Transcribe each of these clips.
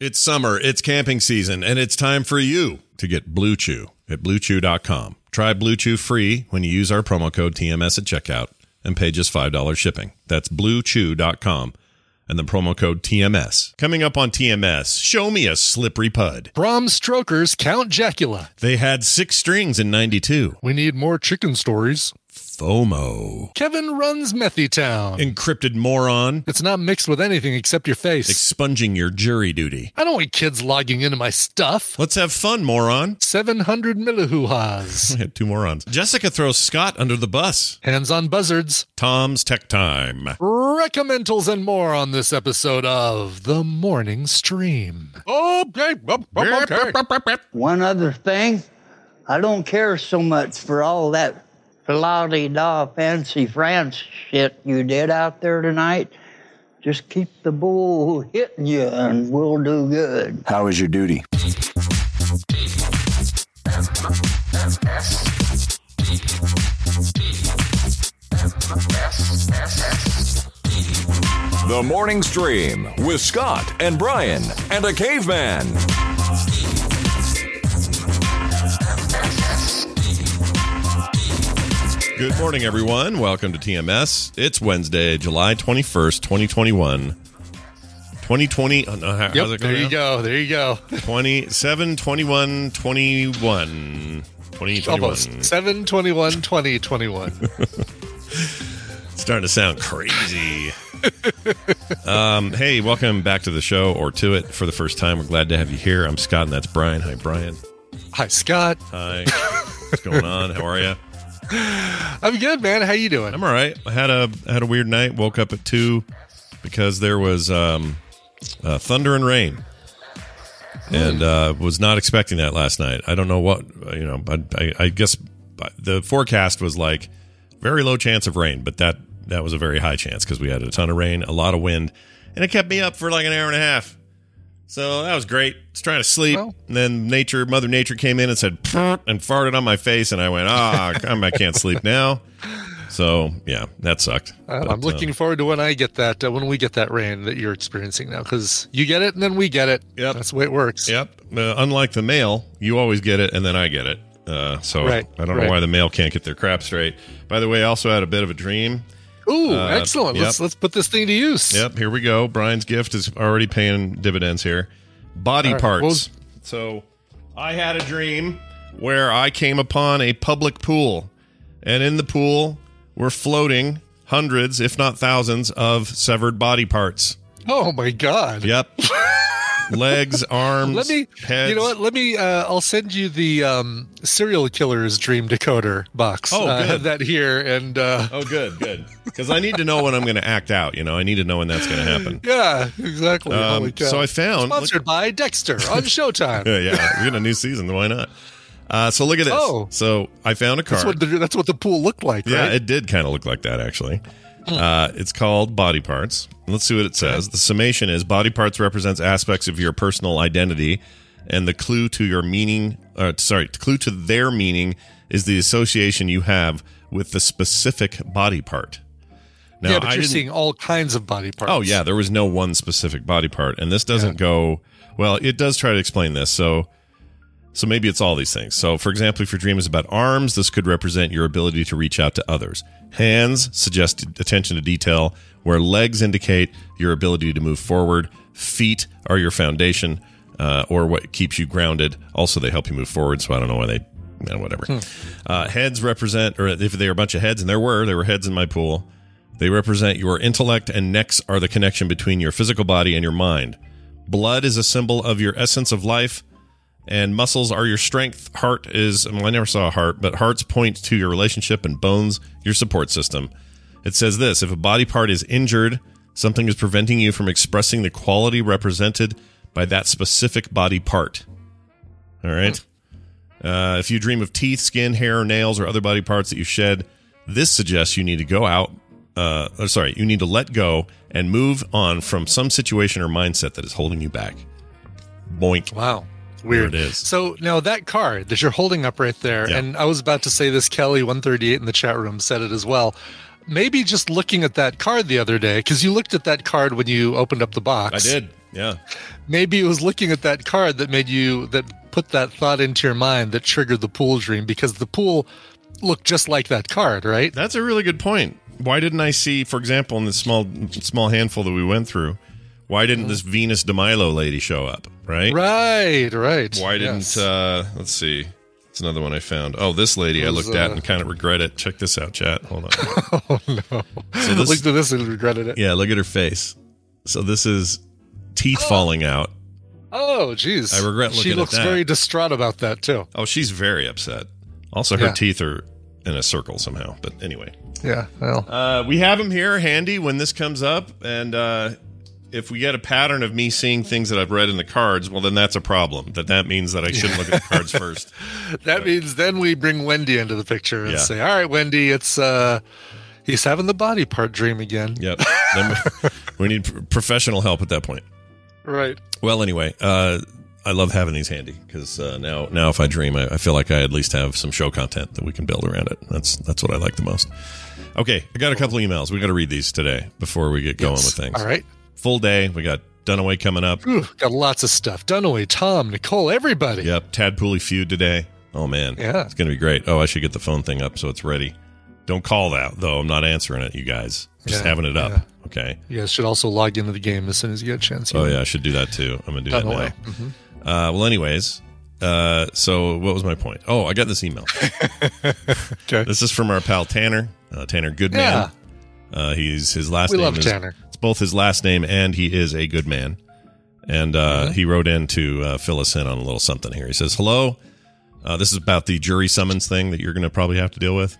It's summer, it's camping season, and it's time for you to get Blue Chew at bluechew.com. Try Blue Chew free when you use our promo code TMS at checkout and pay just $5 shipping. That's bluechew.com and the promo code TMS. Coming up on TMS, show me a slippery pud. Bram Stoker's Count Jacula. They had six strings in 92. We need more chicken stories. FOMO. Kevin runs Methy Town. Encrypted moron. It's not mixed with anything except your face. Expunging your jury duty. I don't want kids logging into my stuff. Let's have fun, moron. 700 millihuhas. I had two morons. Jessica throws Scott under the bus. Hands on buzzards. Tom's Tech Time. Recommendals and more on this episode of The Morning Stream. Okay. okay. One other thing, I don't care so much for all that la-di-da fancy France shit you did out there tonight. Just keep the bull hitting you and we'll do good. How is your duty? The Morning Stream with Scott and Brian and a caveman. Good morning, everyone. Welcome to TMS. It's Wednesday, July 21st, 2021. 2020. Oh, no, how, how's Yep, it there going? you go. There you go. 27, 21, 21. 2021. Almost. 7 21 20 21. Starting to sound crazy. um, hey, welcome back to the show or to it for the first time. We're glad to have you here. I'm Scott, and that's Brian. Hi, Brian. Hi, Scott. Hi. What's going on? How are you? I'm good, man. How you doing? I'm all right. I had a I had a weird night. Woke up at two because there was um, uh, thunder and rain, and uh, was not expecting that last night. I don't know what you know. I, I, I guess the forecast was like very low chance of rain, but that that was a very high chance because we had a ton of rain, a lot of wind, and it kept me up for like an hour and a half. So that was great. I was trying to sleep, Well- and then nature, Mother Nature came in and said and farted on my face, and I went, ah, I can't sleep now. So yeah, that sucked. Uh, But, I'm looking forward to when I get that, uh, when we get that rain that you're experiencing now, because you get it and then we get it. Yep. That's the way it works. yep. Uh, unlike the mail, you always get it, and then I get it. Uh, so Right, I don't know why the mail can't get their crap straight. By the way, I also had a bit of a dream. Ooh, Uh, excellent. yep. Let's let's put this thing to use. Yep, here we go. Brian's gift is already paying dividends here. Body right, parts. was- so I had a dream where I came upon a public pool, and in the pool were floating hundreds, if not thousands, of severed body parts. Oh my god. Yep. Legs, arms, Let me. heads. You know what? Let me. Uh, I'll send you the um, serial killer's dream decoder box. Oh, Uh, I good. have that here, and uh, Oh, good, good. Because I need to know when I'm going to act out. You know, I need to know when that's going to happen. yeah, exactly. Um, so I found- sponsored by Dexter on Showtime. Yeah, yeah. We got a new season. Why not? Uh, so look at this. Oh. So I found a That's what the, that's what the pool looked like. Yeah, right? it did kind of look like that actually. Uh, it's called Body Parts. Let's see what it says. The summation is Body Parts represents aspects of your personal identity, and the clue to your meaning, uh, sorry, the clue to their meaning is the association you have with the specific body part. Now, yeah, but I you're didn't- seeing all kinds of body parts. Oh yeah, there was no one specific body part, and this doesn't go well. It does try to explain this. So So maybe it's all these things. So, for example, if your dream is about arms, this could represent your ability to reach out to others. Hands suggest attention to detail, where legs indicate your ability to move forward. Feet are your foundation, uh, or what keeps you grounded. Also, they help you move forward. So I don't know why they, you know, whatever. Uh, heads represent, or if they are a bunch of heads, and there were, there were heads in my pool. They represent your intellect, and necks are the connection between your physical body and your mind. Blood is a symbol of your essence of life, and muscles are your strength. Heart is, well, I never saw a heart, but hearts point to your relationship, and bones, your support system. It says this if a body part is injured, something is preventing you from expressing the quality represented by that specific body part. All right. Uh, if you dream of teeth, skin, hair, nails, or other body parts that you shed, this suggests you need to go out. Uh, or sorry, you need to let go and move on from some situation or mindset that is holding you back. Boink. Wow. There Weird. it is. So now that card that you're holding up right there, Yeah. and I was about to say this, Kelly one thirty eight in the chat room said it as well. Maybe just looking at that card the other day, because you looked at that card when you opened up the box. I did. Yeah. Maybe it was looking at that card that made you that put that thought into your mind that triggered the pool dream because the pool looked just like that card, right? That's a really good point. Why didn't I see, for example, in this small small handful that we went through, why didn't this Venus de Milo lady show up? Right. Right, right. Why didn't Yes. uh let's see. It's another one I found. Oh, this lady I Was, looked at uh, and kind of regret it. Check this out, chat. Hold on. oh no! So this- looked at this and regretted it. yeah, look at her face. So this is teeth falling out. Oh, geez. I regret She looking at looks very distraught about that too. Oh, she's very upset. Also, her Yeah. teeth are in a circle somehow. But anyway, Yeah. Well. uh, we have them here handy when this comes up, and uh, if we get a pattern of me seeing things that I've read in the cards, well, then that's a problem. That that means that I shouldn't look at the cards first. That means then we bring Wendy into the picture and Yeah. say, "All right, Wendy, it's uh, he's having the body part dream again." Yep. Then we, we need professional help at that point. Right. Well, anyway, uh, I love having these handy because uh, now, now if I dream, I, I feel like I at least have some show content that we can build around it. That's that's what I like the most. Okay, I got a couple emails. We got to read these today before we get going Yes. with things. All right. Full day. We got Dunaway coming up. Ooh, got lots of stuff. Dunaway, Tom, Nicole, everybody. Yep, Tad Pooley feud today. Oh man, Yeah. it's gonna be great. Oh, I should get the phone thing up so it's ready. Don't call that though. I'm not answering it, you guys. Just Yeah, having it up. yeah. Okay. You guys should also log into the game as soon as you get a chance. Oh yeah, I should do that too. I'm gonna do that now. Mhm. Uh, well, anyways, uh, so what was my point? Oh, I got this email. Okay. This is from our pal Tanner, uh, Tanner Goodman. Yeah. Uh, he's his last We name love is Tanner. Both his last name and he is a good man. And uh, Mm-hmm. he wrote in to uh, fill us in on a little something here. He says, "Hello, uh, this is about the jury summons thing that you're going to probably have to deal with."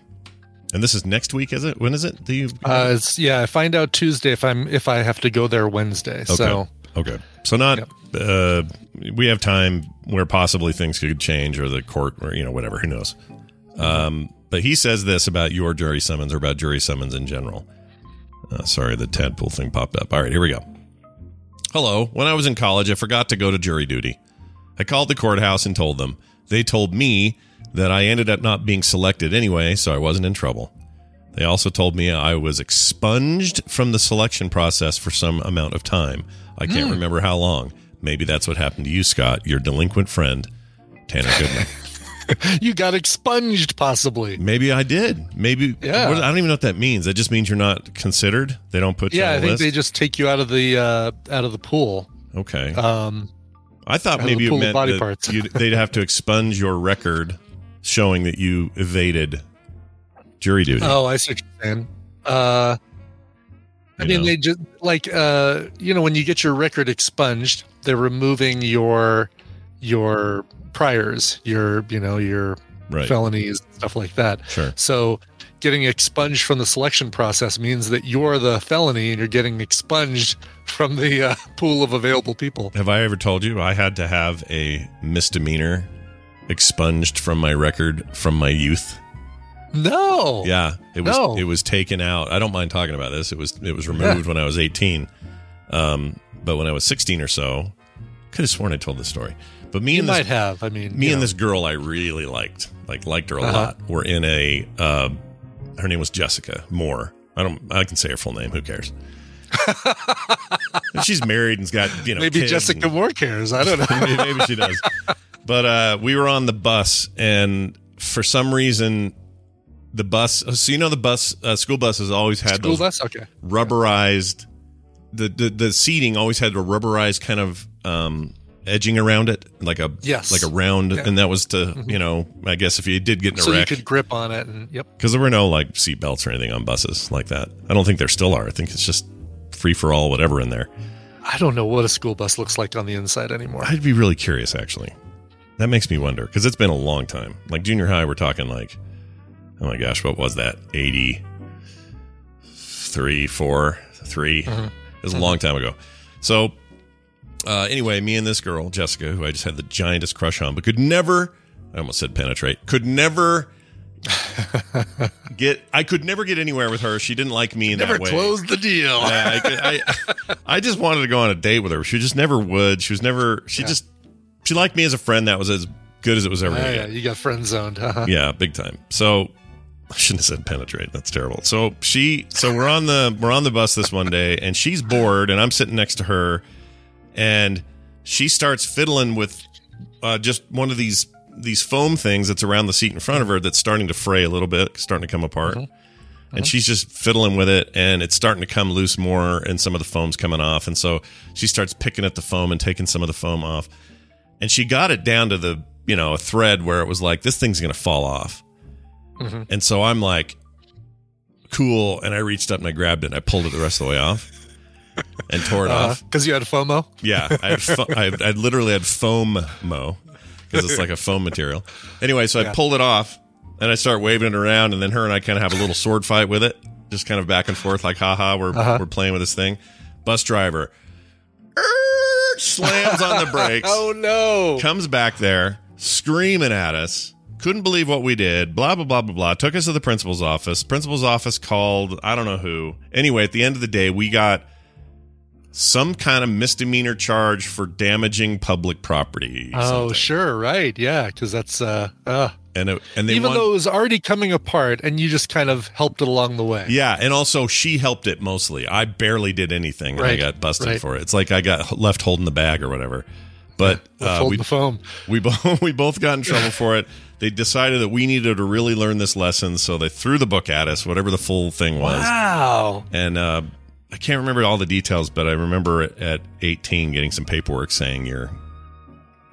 And this is next week, is it? When is it? Do you? Uh, yeah, I find out Tuesday if I'm if I have to go there Wednesday. Okay. So okay. So not. Yep. Uh, we have time where possibly things could change, or the court, or you know, whatever. Who knows? Um, but he says this about your jury summons, or about jury summons in general. Uh, sorry, the tadpole thing popped up. All right, here we go. Hello. When I was in college, I forgot to go to jury duty. I called the courthouse and told them. They told me that I ended up not being selected anyway, so I wasn't in trouble. They also told me I was expunged from the selection process for some amount of time. I can't remember how long. Maybe that's what happened to you, Scott, your delinquent friend, Tanner Goodman. you got expunged, possibly. Maybe I did. Maybe. Yeah. I don't even know what that means. That just means you're not considered. They don't put you Yeah, on I the think list. they just take you out of the uh, out of the pool. okay. Um, I thought maybe the it pool of meant body parts. they'd have to expunge your record showing that you evaded jury duty. oh, I see what you're saying. Uh, I You mean, know. they just like uh, you know when you get your record expunged, they're removing your your priors, your you know your right. felonies, stuff like that. Sure. So getting expunged from the selection process means that you're the felony and you're getting expunged from the uh, pool of available people. Have I ever told you I had to have a misdemeanor expunged from my record from my youth? No. Yeah, it was No. it was taken out. I don't mind talking about this. It was it was removed when I was 18. Um, but when I was 16 or so, could have sworn I told this story. But me You and this might have. I mean, me and know. this girl I really liked, like liked her a Uh-huh. lot. Were in a uh, her name was Jessica Moore. I don't I can say her full name. Who cares? She's married and's got you know maybe Jessica and- Moore cares. I don't know. maybe, maybe she does. But uh, we were on the bus, and for some reason, the bus. So you know, the bus, uh, school buses always had School those bus? Okay. rubberized. The, the the seating always had a rubberized kind of um, edging around it, like a Yes. like a round, Yeah. Mm-hmm. and that was to you know, I guess if you did get in a So you could grip on it and yep. because there were no like seat belts or anything on buses like that. I don't think there still are. I think it's just free for all, whatever in there. I don't know what a school bus looks like on the inside anymore. I'd be really curious, actually. That makes me wonder because it's been a long time. Like junior high, we're talking like, oh my gosh, what was that? Eighty three, four, three. It was a long time ago. So, uh, anyway, me and this girl, Jessica, who I just had the giantest crush on, but could never, I almost said penetrate, could never get, I could never get anywhere with her. She didn't like me in Never that way. Never closed the deal. Yeah, I, could- I, I just wanted to go on a date with her. She just never would. She was never. She just she liked me as a friend. That was as good as it was ever. Ah, yeah, you got friend zoned. Uh-huh. Yeah, big time. So I shouldn't have said penetrate. That's terrible. So she. So we're on the we're on the bus this one day, and she's bored, and I'm sitting next to her, and she starts fiddling with uh, just one of these these foam things that's around the seat in front of her that's starting to fray a little bit, starting to come apart. Uh-huh. And uh-huh. she's just fiddling with it, and it's starting to come loose more, and some of the foam's coming off. And so she starts picking at the foam and taking some of the foam off. And she got it down to the, you know, a thread where it was like, this thing's going to fall off. Mm-hmm. And so I'm like, cool. And I reached up and I grabbed it and I pulled it the rest of the way off and tore it off. Because you had FOMO. Yeah, I had fo- I, I literally had foam mo because it's like a foam material. Anyway, so I pulled it off and I start waving it around, and then her and I kind of have a little sword fight with it, just kind of back and forth, like haha, we're we're playing with this thing. Bus driver "Er," slams on the brakes, Oh no! comes back there screaming at us. Couldn't believe what we did. Blah blah blah blah blah. Took us to the principal's office. Principal's office called I don't know who. Anyway, at the end of the day, we got some kind of misdemeanor charge for damaging public property. Oh something. sure, right, yeah, because that's uh, uh and it, and they even want- though it was already coming apart, and you just kind of helped it along the way. yeah, and also she helped it mostly. I barely did anything, and I got busted right. for it. It's like I got left holding the bag or whatever. But uh, we the foam. we both we both got in trouble for it. They decided that we needed to really learn this lesson, so they threw the book at us, whatever the full thing was. Wow. And uh, I can't remember all the details, but I remember at 18 getting some paperwork saying you're,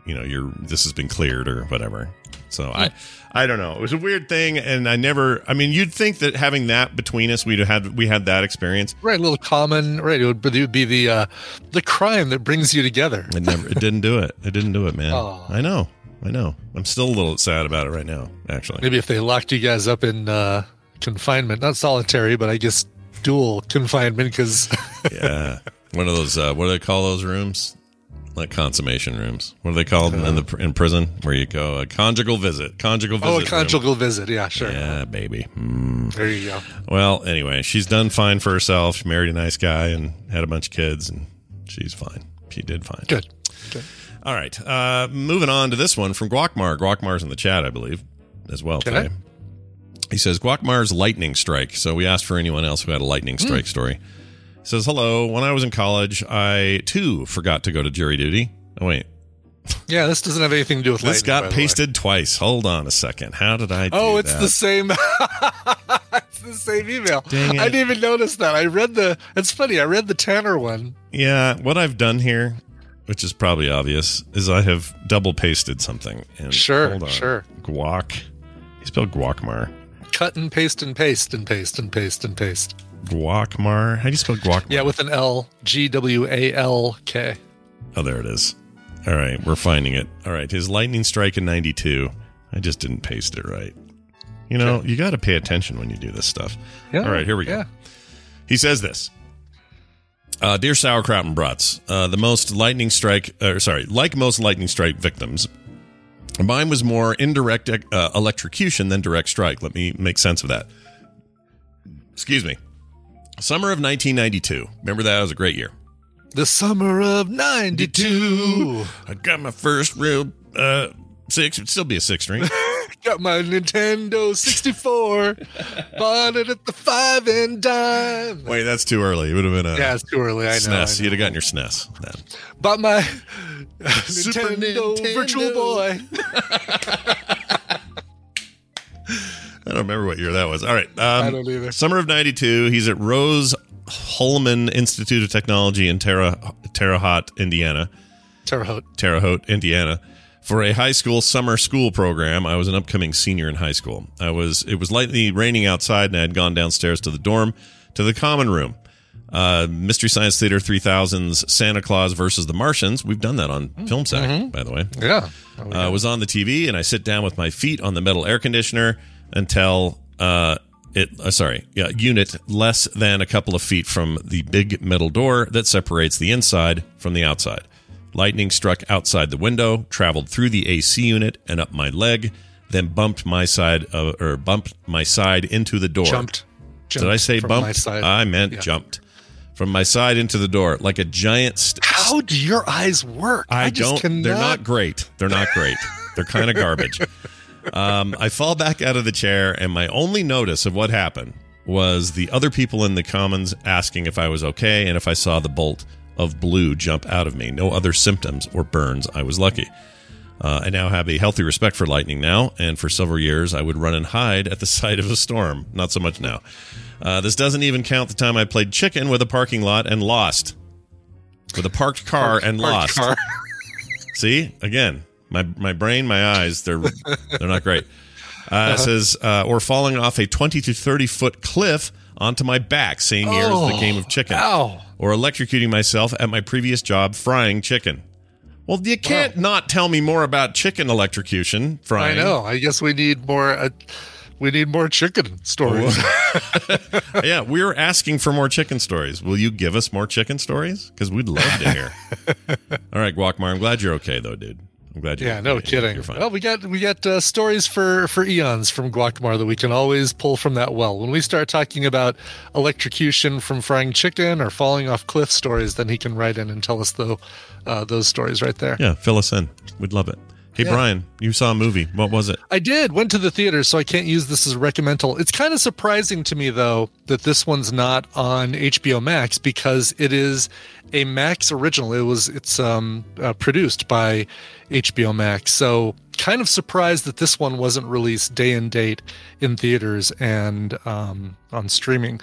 you know, you're this has been cleared or whatever. So I, I don't know. It was a weird thing, and I never. I mean, you'd think that having that between us, we'd have had we had that experience. Right, a little common. Right, it would, it would be the uh, the crime that brings you together. It never. It didn't do it. It didn't do it, man. Oh. I know. I know. I'm still a little sad about it right now. Actually, Maybe if they locked you guys up in uh, confignment, not solitary, but I guess dual confinement, because yeah. One of those. Uh, what do they call those rooms? Like consummation rooms. What are they called in the in prison? Where you go a conjugal visit. Conjugal visit. oh, a room. conjugal visit. Yeah, sure. Yeah, baby. Mm. There you go. Well, anyway, she's done fine for herself. She married a nice guy and had a bunch of kids, and she's fine. She did fine. Good. Good. All right. Uh, moving on to this one from Gwalkmar. Gwalkmar's in the chat, I believe, as well Okay. today. He says Gwalkmar's lightning strike. So we asked for anyone else who had a lightning hmm. strike story. He says, Hello. When I was in college, I too forgot to go to jury duty. Oh, wait. Yeah, this doesn't have anything to do with This lightning, by got pasted twice. Hold on a second. How did I do Oh, it's that? the same. it's the same email. I didn't even notice that. I read the. It's funny. I read the Tanner one. Yeah, what I've done here, which is probably obvious, is I have double pasted something. And Sure, hold on. sure. Guac. He spelled Gwalkmar. Cut and paste and paste and paste and paste and paste. Gwalkmar. How do you spell Gwalkmar? Yeah, with an L. G W A L K. Oh, there it is. All right, we're finding it. All right, his lightning strike in '92. I just didn't paste it right. You know, you got to pay attention when you do this stuff. Yeah. All right, here we go. Yeah. He says this. Uh, dear sauerkraut and brats, uh, the most lightning strike, uh, sorry, like most lightning strike victims, mine was more indirect uh, electrocution than direct strike. Let me make sense of that. Excuse me. Summer of 1992. Remember that? It was a great year. The summer of '92. I got my first real uh, six. It'd still be a six string. Got my Nintendo 64. Bought it at the five and dime. Wait, that's too early. It would have been a Yeah, it's too early. I know. I know. You'd have gotten your SNES then. Bought my Super Nintendo, Nintendo. Virtual Boy. I don't remember what year that was. All right. Um, I don't either. Summer of 92. He's at Rose Holman Institute of Technology in Terre, Terre Haute, Indiana. Terre Haute. Terre Haute, Indiana, for a high school summer school program. I was an upcoming senior in high school. I was. It was lightly raining outside, and I had gone downstairs to the dorm, to the common room. Uh, Mystery Science Theater 3000's Santa Claus versus the Martians. We've done that on Film Sack, by the way. Yeah. Uh, was on the TV, and I sit down with my feet on the metal air conditioner until uh, it. Uh, sorry, yeah, unit less than a couple of feet from the big metal door that separates the inside from the outside. Lightning struck outside the window, traveled through the AC unit and up my leg, then bumped my side uh, or bumped my side into the door. Jumped. Did I say bumped? I meant Yeah. jumped from my side into the door like a giant. St- How do your eyes work? I, just don't. They're not great. They're not great. they're kind of garbage. Um, I fall back out of the chair, and my only notice of what happened was the other people in the commons asking if I was okay and if I saw the bolt of blue jump out of me. No other symptoms or burns. I was lucky. Uh, I now have a healthy respect for lightning now, and for several years I would run and hide at the sight of a storm. Not so much now. Uh, this doesn't even count the time I played chicken with a parking lot and lost. With a parked car and Parked lost. car. See, again, my my brain, my eyes, they're they're not great. Uh, it says, uh, or falling off a twenty to thirty foot cliff onto my back, same year as the game of chicken, Ow. or electrocuting myself at my previous job frying chicken. Well, you can't not tell me more about chicken electrocution frying. I know. I guess we need more. Uh, we need more chicken stories. yeah, we're asking for more chicken stories. Will you give us more chicken stories? Because we'd love to hear. All right, Gwalkmar, I'm glad you're okay though, dude. I'm glad you're yeah, no kidding. Well, we got we got uh, stories for for eons from Guacamole that we can always pull from that well. When we start talking about electrocution from frying chicken or falling off cliff stories, then he can write in and tell us though uh, those stories right there. Yeah, fill us in. We'd love it. Hey, Yeah. Brian, you saw a movie. What was it? I did. Went to the theater, so I can't use this as a recommendal. It's kind of surprising to me, though, that this one's not on HBO Max because it is a Max original. It was it's um, uh, produced by HBO Max, so kind of surprised that this one wasn't released day and date in theaters and um, on streaming.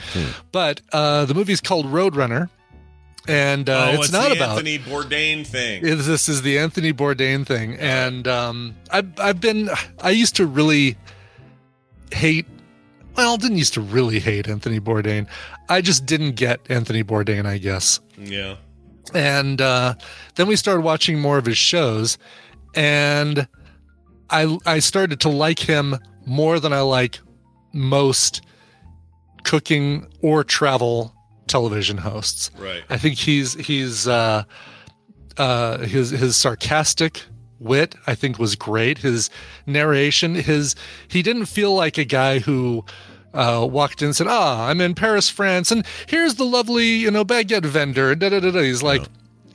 But uh, the movie's called Roadrunner, and uh, it's, not Oh, the about Anthony Bourdain thing. it- This is the Anthony Bourdain thing, and um, I've I've been I used to really hate. Well, didn't used to really hate Anthony Bourdain. I just didn't get Anthony Bourdain, I guess. yeah. And uh, then we started watching more of his shows, and I I started to like him more than I like most cooking or travel television hosts. Right. I think he's he's uh, uh, his his sarcastic wit I think was great. His narration, his he didn't feel like a guy who uh, walked in and said, "Ah, I'm in Paris, France, and here's the lovely you know baguette vendor." Da, da, da, da. He's like.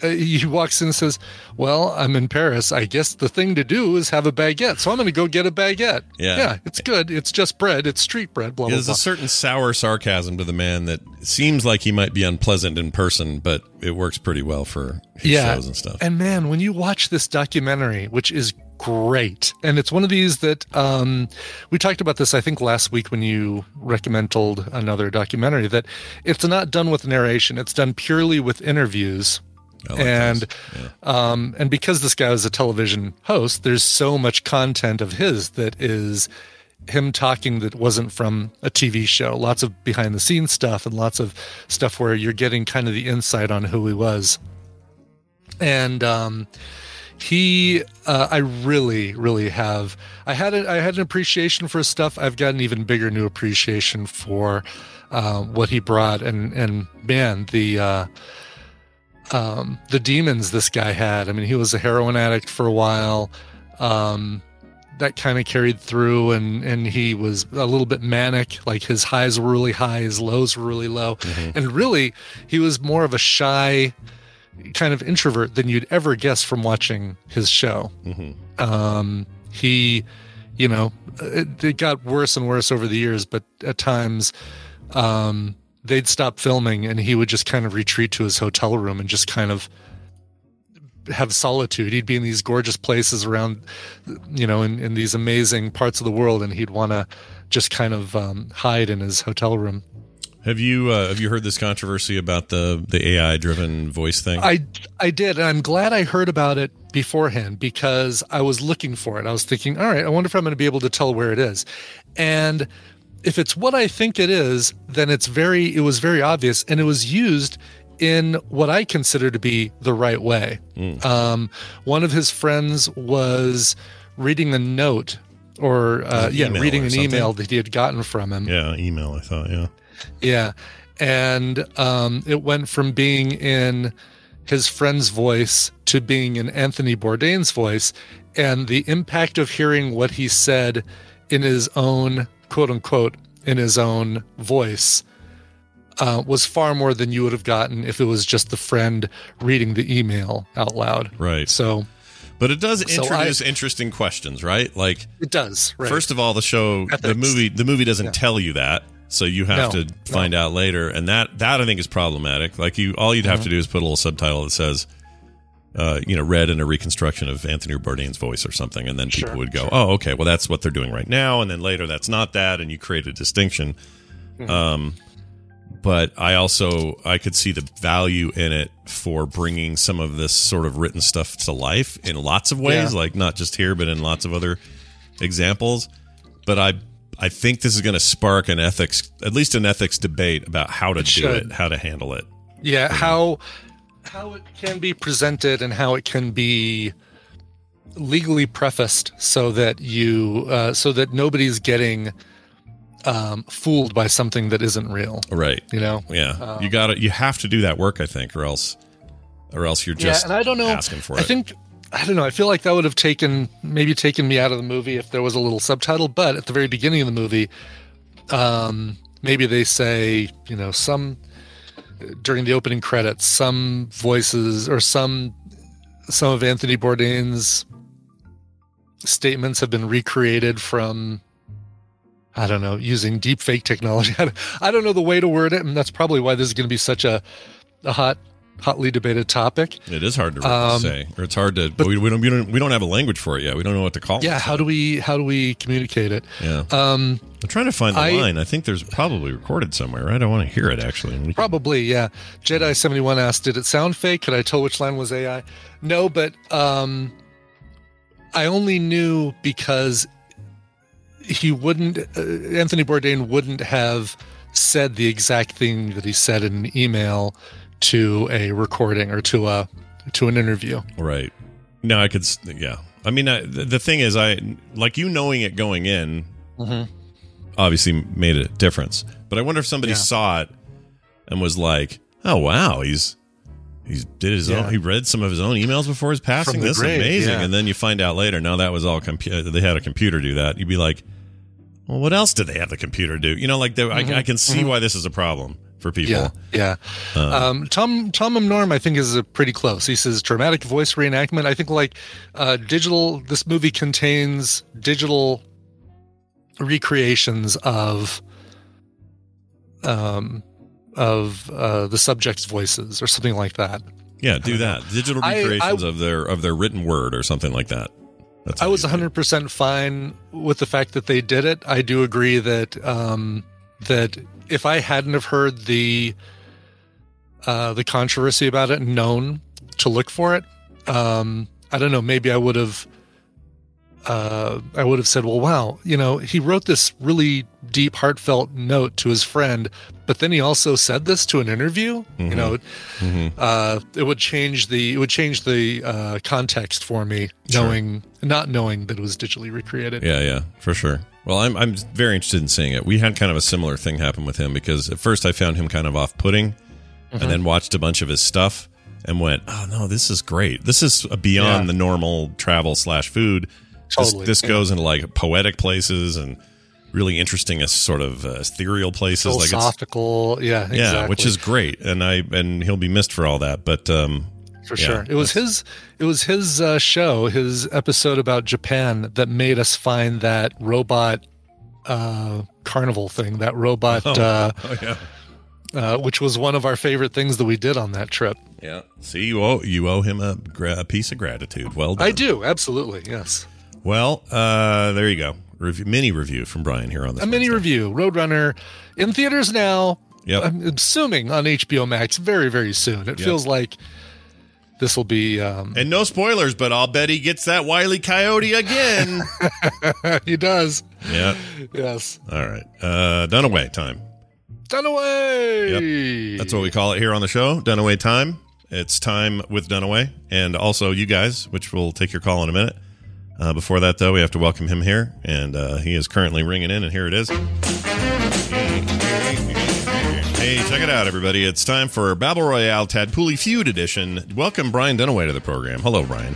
He walks in and says, "Well, I'm in Paris. I guess the thing to do is have a baguette. So I'm going to go get a baguette. Yeah. yeah, it's good. It's just bread. It's street bread. Blah blah There's blah. a certain sour sarcasm to the man that seems like he might be unpleasant in person, but it works pretty well for his shows and stuff. And man, when you watch this documentary, which is great, and it's one of these that um, we talked about this, I think, last week when you recommended another documentary, that it's not done with narration, it's done purely with interviews. Like and. Yeah. um, and because this guy is a television host, there's so much content of his that is him talking that wasn't from a TV show. Lots of behind the scenes stuff and lots of stuff where you're getting kind of the insight on who he was. And um, he, uh, I really, really have. I had a, I had an appreciation for his stuff. I've got an even bigger new appreciation for uh, what he brought. And and man, the. Uh, um, the demons this guy had. I mean, he was a heroin addict for a while. Um, that kind of carried through, and and he was a little bit manic. Like his highs were really high, his lows were really low, and really, he was more of a shy kind of introvert than you'd ever guess from watching his show. Um, he you know, it, it got worse and worse over the years. But at times, um, they'd stop filming, and he would just kind of retreat to his hotel room and just kind of have solitude. He'd be in these gorgeous places around, you know, in, in these amazing parts of the world, and he'd want to just kind of um, hide in his hotel room. Have you uh, have you heard this controversy about the the AI driven voice thing? I I did, and I'm glad I heard about it beforehand because I was looking for it. I was thinking, all right, I wonder if I'm going to be able to tell where it is, and if it's what I think it is, then it's very it was very obvious, and it was used in what I consider to be the right way. Mm. Um, one of his friends was reading a note or uh, yeah, reading or an something? email that he had gotten from him. yeah, email. I thought. Yeah. Yeah. And um, it went from being in his friend's voice to being in Anthony Bourdain's voice. And the impact of hearing what he said in his own, quote unquote, in his own voice uh, was far more than you would have gotten if it was just the friend reading the email out loud. Right. So But it does So introduce I- interesting questions, right? Like it does. Right. First of all, the show, the movie, the movie doesn't tell you that, so you have No, to find out later, and that that I think is problematic. Like you, all you'd Mm-hmm. have to do is put a little subtitle that says, uh, you know, read in a reconstruction of Anthony Bourdain's voice or something, and then people Sure, would go, oh, okay, well that's what they're doing right now, and then later that's not that, and you create a distinction. Mm-hmm. Um, but I also I could see the value in it for bringing some of this sort of written stuff to life in lots of ways, Yeah. like not just here, but in lots of other examples. But I I think this is going to spark an ethics, at least an ethics debate about how to It do should. it, how to handle it. yeah how how it can be presented and how it can be legally prefaced so that you uh, so that nobody's getting um, fooled by something that isn't real Right. you know Yeah. you got to You have to do that work, I think, or else, or else you're just yeah and i don't know asking for i it. think i don't know i feel like that would have taken maybe taken me out of the movie if there was a little subtitle but at the very beginning of the movie um maybe they say you know some during the opening credits some voices or some some of anthony bourdain's statements have been recreated from I don't know, using deep fake technology. I don't, know the way to word it, and that's probably why this is going to be such a, a hot, hotly debated topic. it is hard to Um, say, or it's hard to. we, we don't. We don't. We don't have a language for it yet. We don't know what to call it. Yeah, how do we how do we communicate it? Yeah. Um, I'm trying to find the I- line. I think there's probably recorded somewhere, right? I want to hear it actually. And we can- Probably, yeah. Jedi seventy one asked, "Did it sound fake? Could I tell which line was AI?" No, but um, I only knew because he wouldn't. Uh, Anthony Bourdain wouldn't have said the exact thing that he said in an email to a recording or to a to an interview. Right. No, I could. Yeah. I mean, I, the, the thing is, I like you knowing it going in. Mm-hmm. Obviously, made a difference. But I wonder if somebody Yeah. saw it and was like, "Oh wow, he's." He did his Yeah. own. He read some of his own emails before his passing. This is amazing. yeah. And then you find out later. No, that was all computer. They had a computer do that. You'd be like, "Well, what else did they have the computer do?" You know, like they, I, I can see why this is a problem for people. Yeah, yeah. um, Tom Tom M. Norm, I think, is a pretty close. He says dramatic voice reenactment. I think like uh, digital. This movie contains digital recreations of um of uh, the subject's voices or something like that. Yeah, do that. Digital I- I- recreations of their of their written word or something like that. That's I was you do it. 100% fine with the fact that they did it. I do agree that um, that if I hadn't have heard the uh, the controversy about it, and known to look for it, um, I don't know. Maybe I would have. Uh, I would have said, "Well, wow, you know, he wrote this really deep, heartfelt note to his friend, but then he also said this to an interview." You know, uh, it would change the it would change the uh, context for me, Sure. knowing not knowing that it was digitally recreated. Yeah, yeah, for sure. Well, I'm I'm very interested in seeing it. We had kind of a similar thing happen with him because at first I found him kind of off putting, Mm-hmm. and then watched a bunch of his stuff and went, "Oh no, this is great. This is beyond Yeah. the normal travel slash food. Totally, This, this yeah. goes into like poetic places and really interesting, sort of uh, ethereal places. Like it's Philosophical, yeah, exactly. yeah, which is great, and I and he'll be missed for all that. But um, for Yeah, sure. It was his. It was his uh, show, his episode about Japan, that made us find that robot uh, carnival thing. That robot, Oh, uh, oh yeah. uh, which was one of our favorite things that we did on that trip. Yeah. See, you owe you owe him a, gra- a piece of gratitude. Well done. I do absolutely yes. Well, uh, there you go. Review, mini review from Brian here on this. A mini review, Roadrunner, in theaters now. Yep. I'm assuming on HBO Max very very soon. It Yep. feels like this will be. Um, And no spoilers, but I'll bet he gets that wily coyote again. he does. yeah. Yes. All right. Uh, Dunaway time. Dunaway. Yep. That's what we call it here on the show. Dunaway time. It's time with Dunaway, and also you guys, which we'll take your call in a minute. Uh, before that, though, we have to welcome him here, and uh, he is currently ringing in, and here it is. Hey, check it out, everybody. It's time for Babel Royale Tadpooley Feud Edition. Welcome Brian Dunaway to the program. Hello, Brian.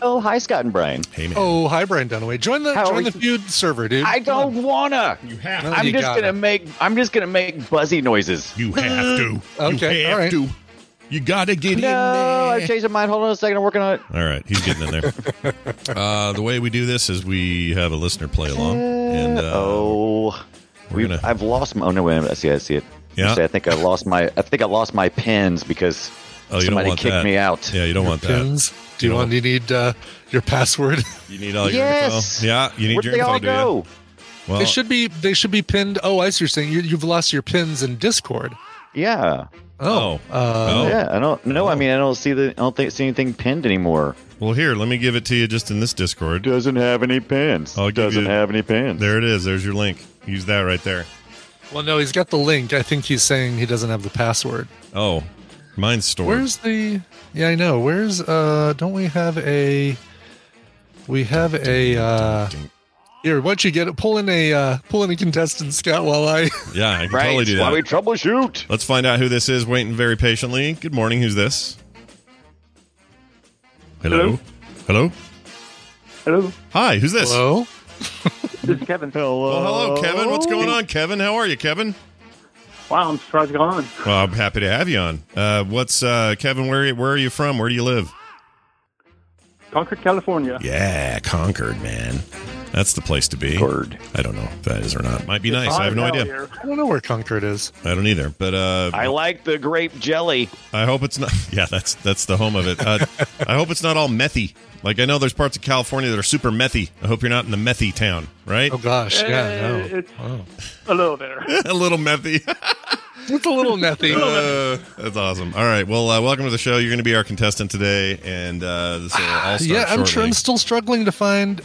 Oh, hi, Scott and Brian. Hey, man. Oh, hi, Brian Dunaway. Join the How join the feud server, dude. I don't wanna. You have No, I'm you just got gonna it. make. I'm just gonna make buzzy noises. You have to. Okay, You have all right. to. You gotta get in No, I'm there. changing mine. Hold on a second. I'm working on it. All right, he's getting in there. uh, the way we do this is we have a listener play along, and uh, oh, we're gonna- I've lost my. Oh no, wait a minute. I see. I see it. Yeah. See, I think I lost my. I think I lost my pins because oh, you don't somebody want kicked that. me out. Yeah, you don't want that. Pins. Do you You want? You need uh, your password. You need all your Yes. info. Yeah, you need Where'd your they info. all do you? go? Well, they should be. They should be pinned. Oh, I see. You're saying you, you've lost your pins in Discord. Yeah. Oh. uh, Oh. Yeah. I don't. No, I Oh. mean I don't see the. I don't think see anything pinned anymore. well, here, let me give it to you just in this Discord. Doesn't have any pins. I'll give Doesn't you- have any pins. There it is. There's your link. Use that right there. Well, no, he's got the link. I think he's saying he doesn't have the password. Oh, mine's stored. Where's the? Yeah, I know. Where's? uh Don't we have a? We have a. uh Here, why don't you get it? Pull in a uh pull in a contestant, Scott, while I. Yeah, I can Right. totally do Why that. we troubleshoot? Let's find out who this is. Waiting very patiently. Good morning. Who's this? Hello. Hello. Hello, Hi. Who's this? Hello. this is Kevin. Hello. Well, hello, Kevin. What's going on, Kevin? How are you, Kevin? Wow, I'm surprised you're on. Well, I'm happy to have you on. Uh, what's uh, Kevin? Where where are you from? Where do you live? Concord, California. Yeah, Concord, man. That's the place to be. Concord. I don't know if that is or not. Might be It's nice. I have no idea. here. I don't know where Concord is. I don't either. But uh, I like the grape jelly. I hope it's not. Yeah, that's that's the home of it. Uh, I hope it's not all methy. Like I know there's parts of California that are super methy. I hope you're not in the methy town, right? Oh gosh, yeah, no. Eh, It's Oh. a little there. a little methy. It's a little methy. Uh, that's awesome. All right. Well, uh, welcome to the show. You're going to be our contestant today, and uh, this will all start yeah, I'm, tr- shortly. I'm still struggling to find.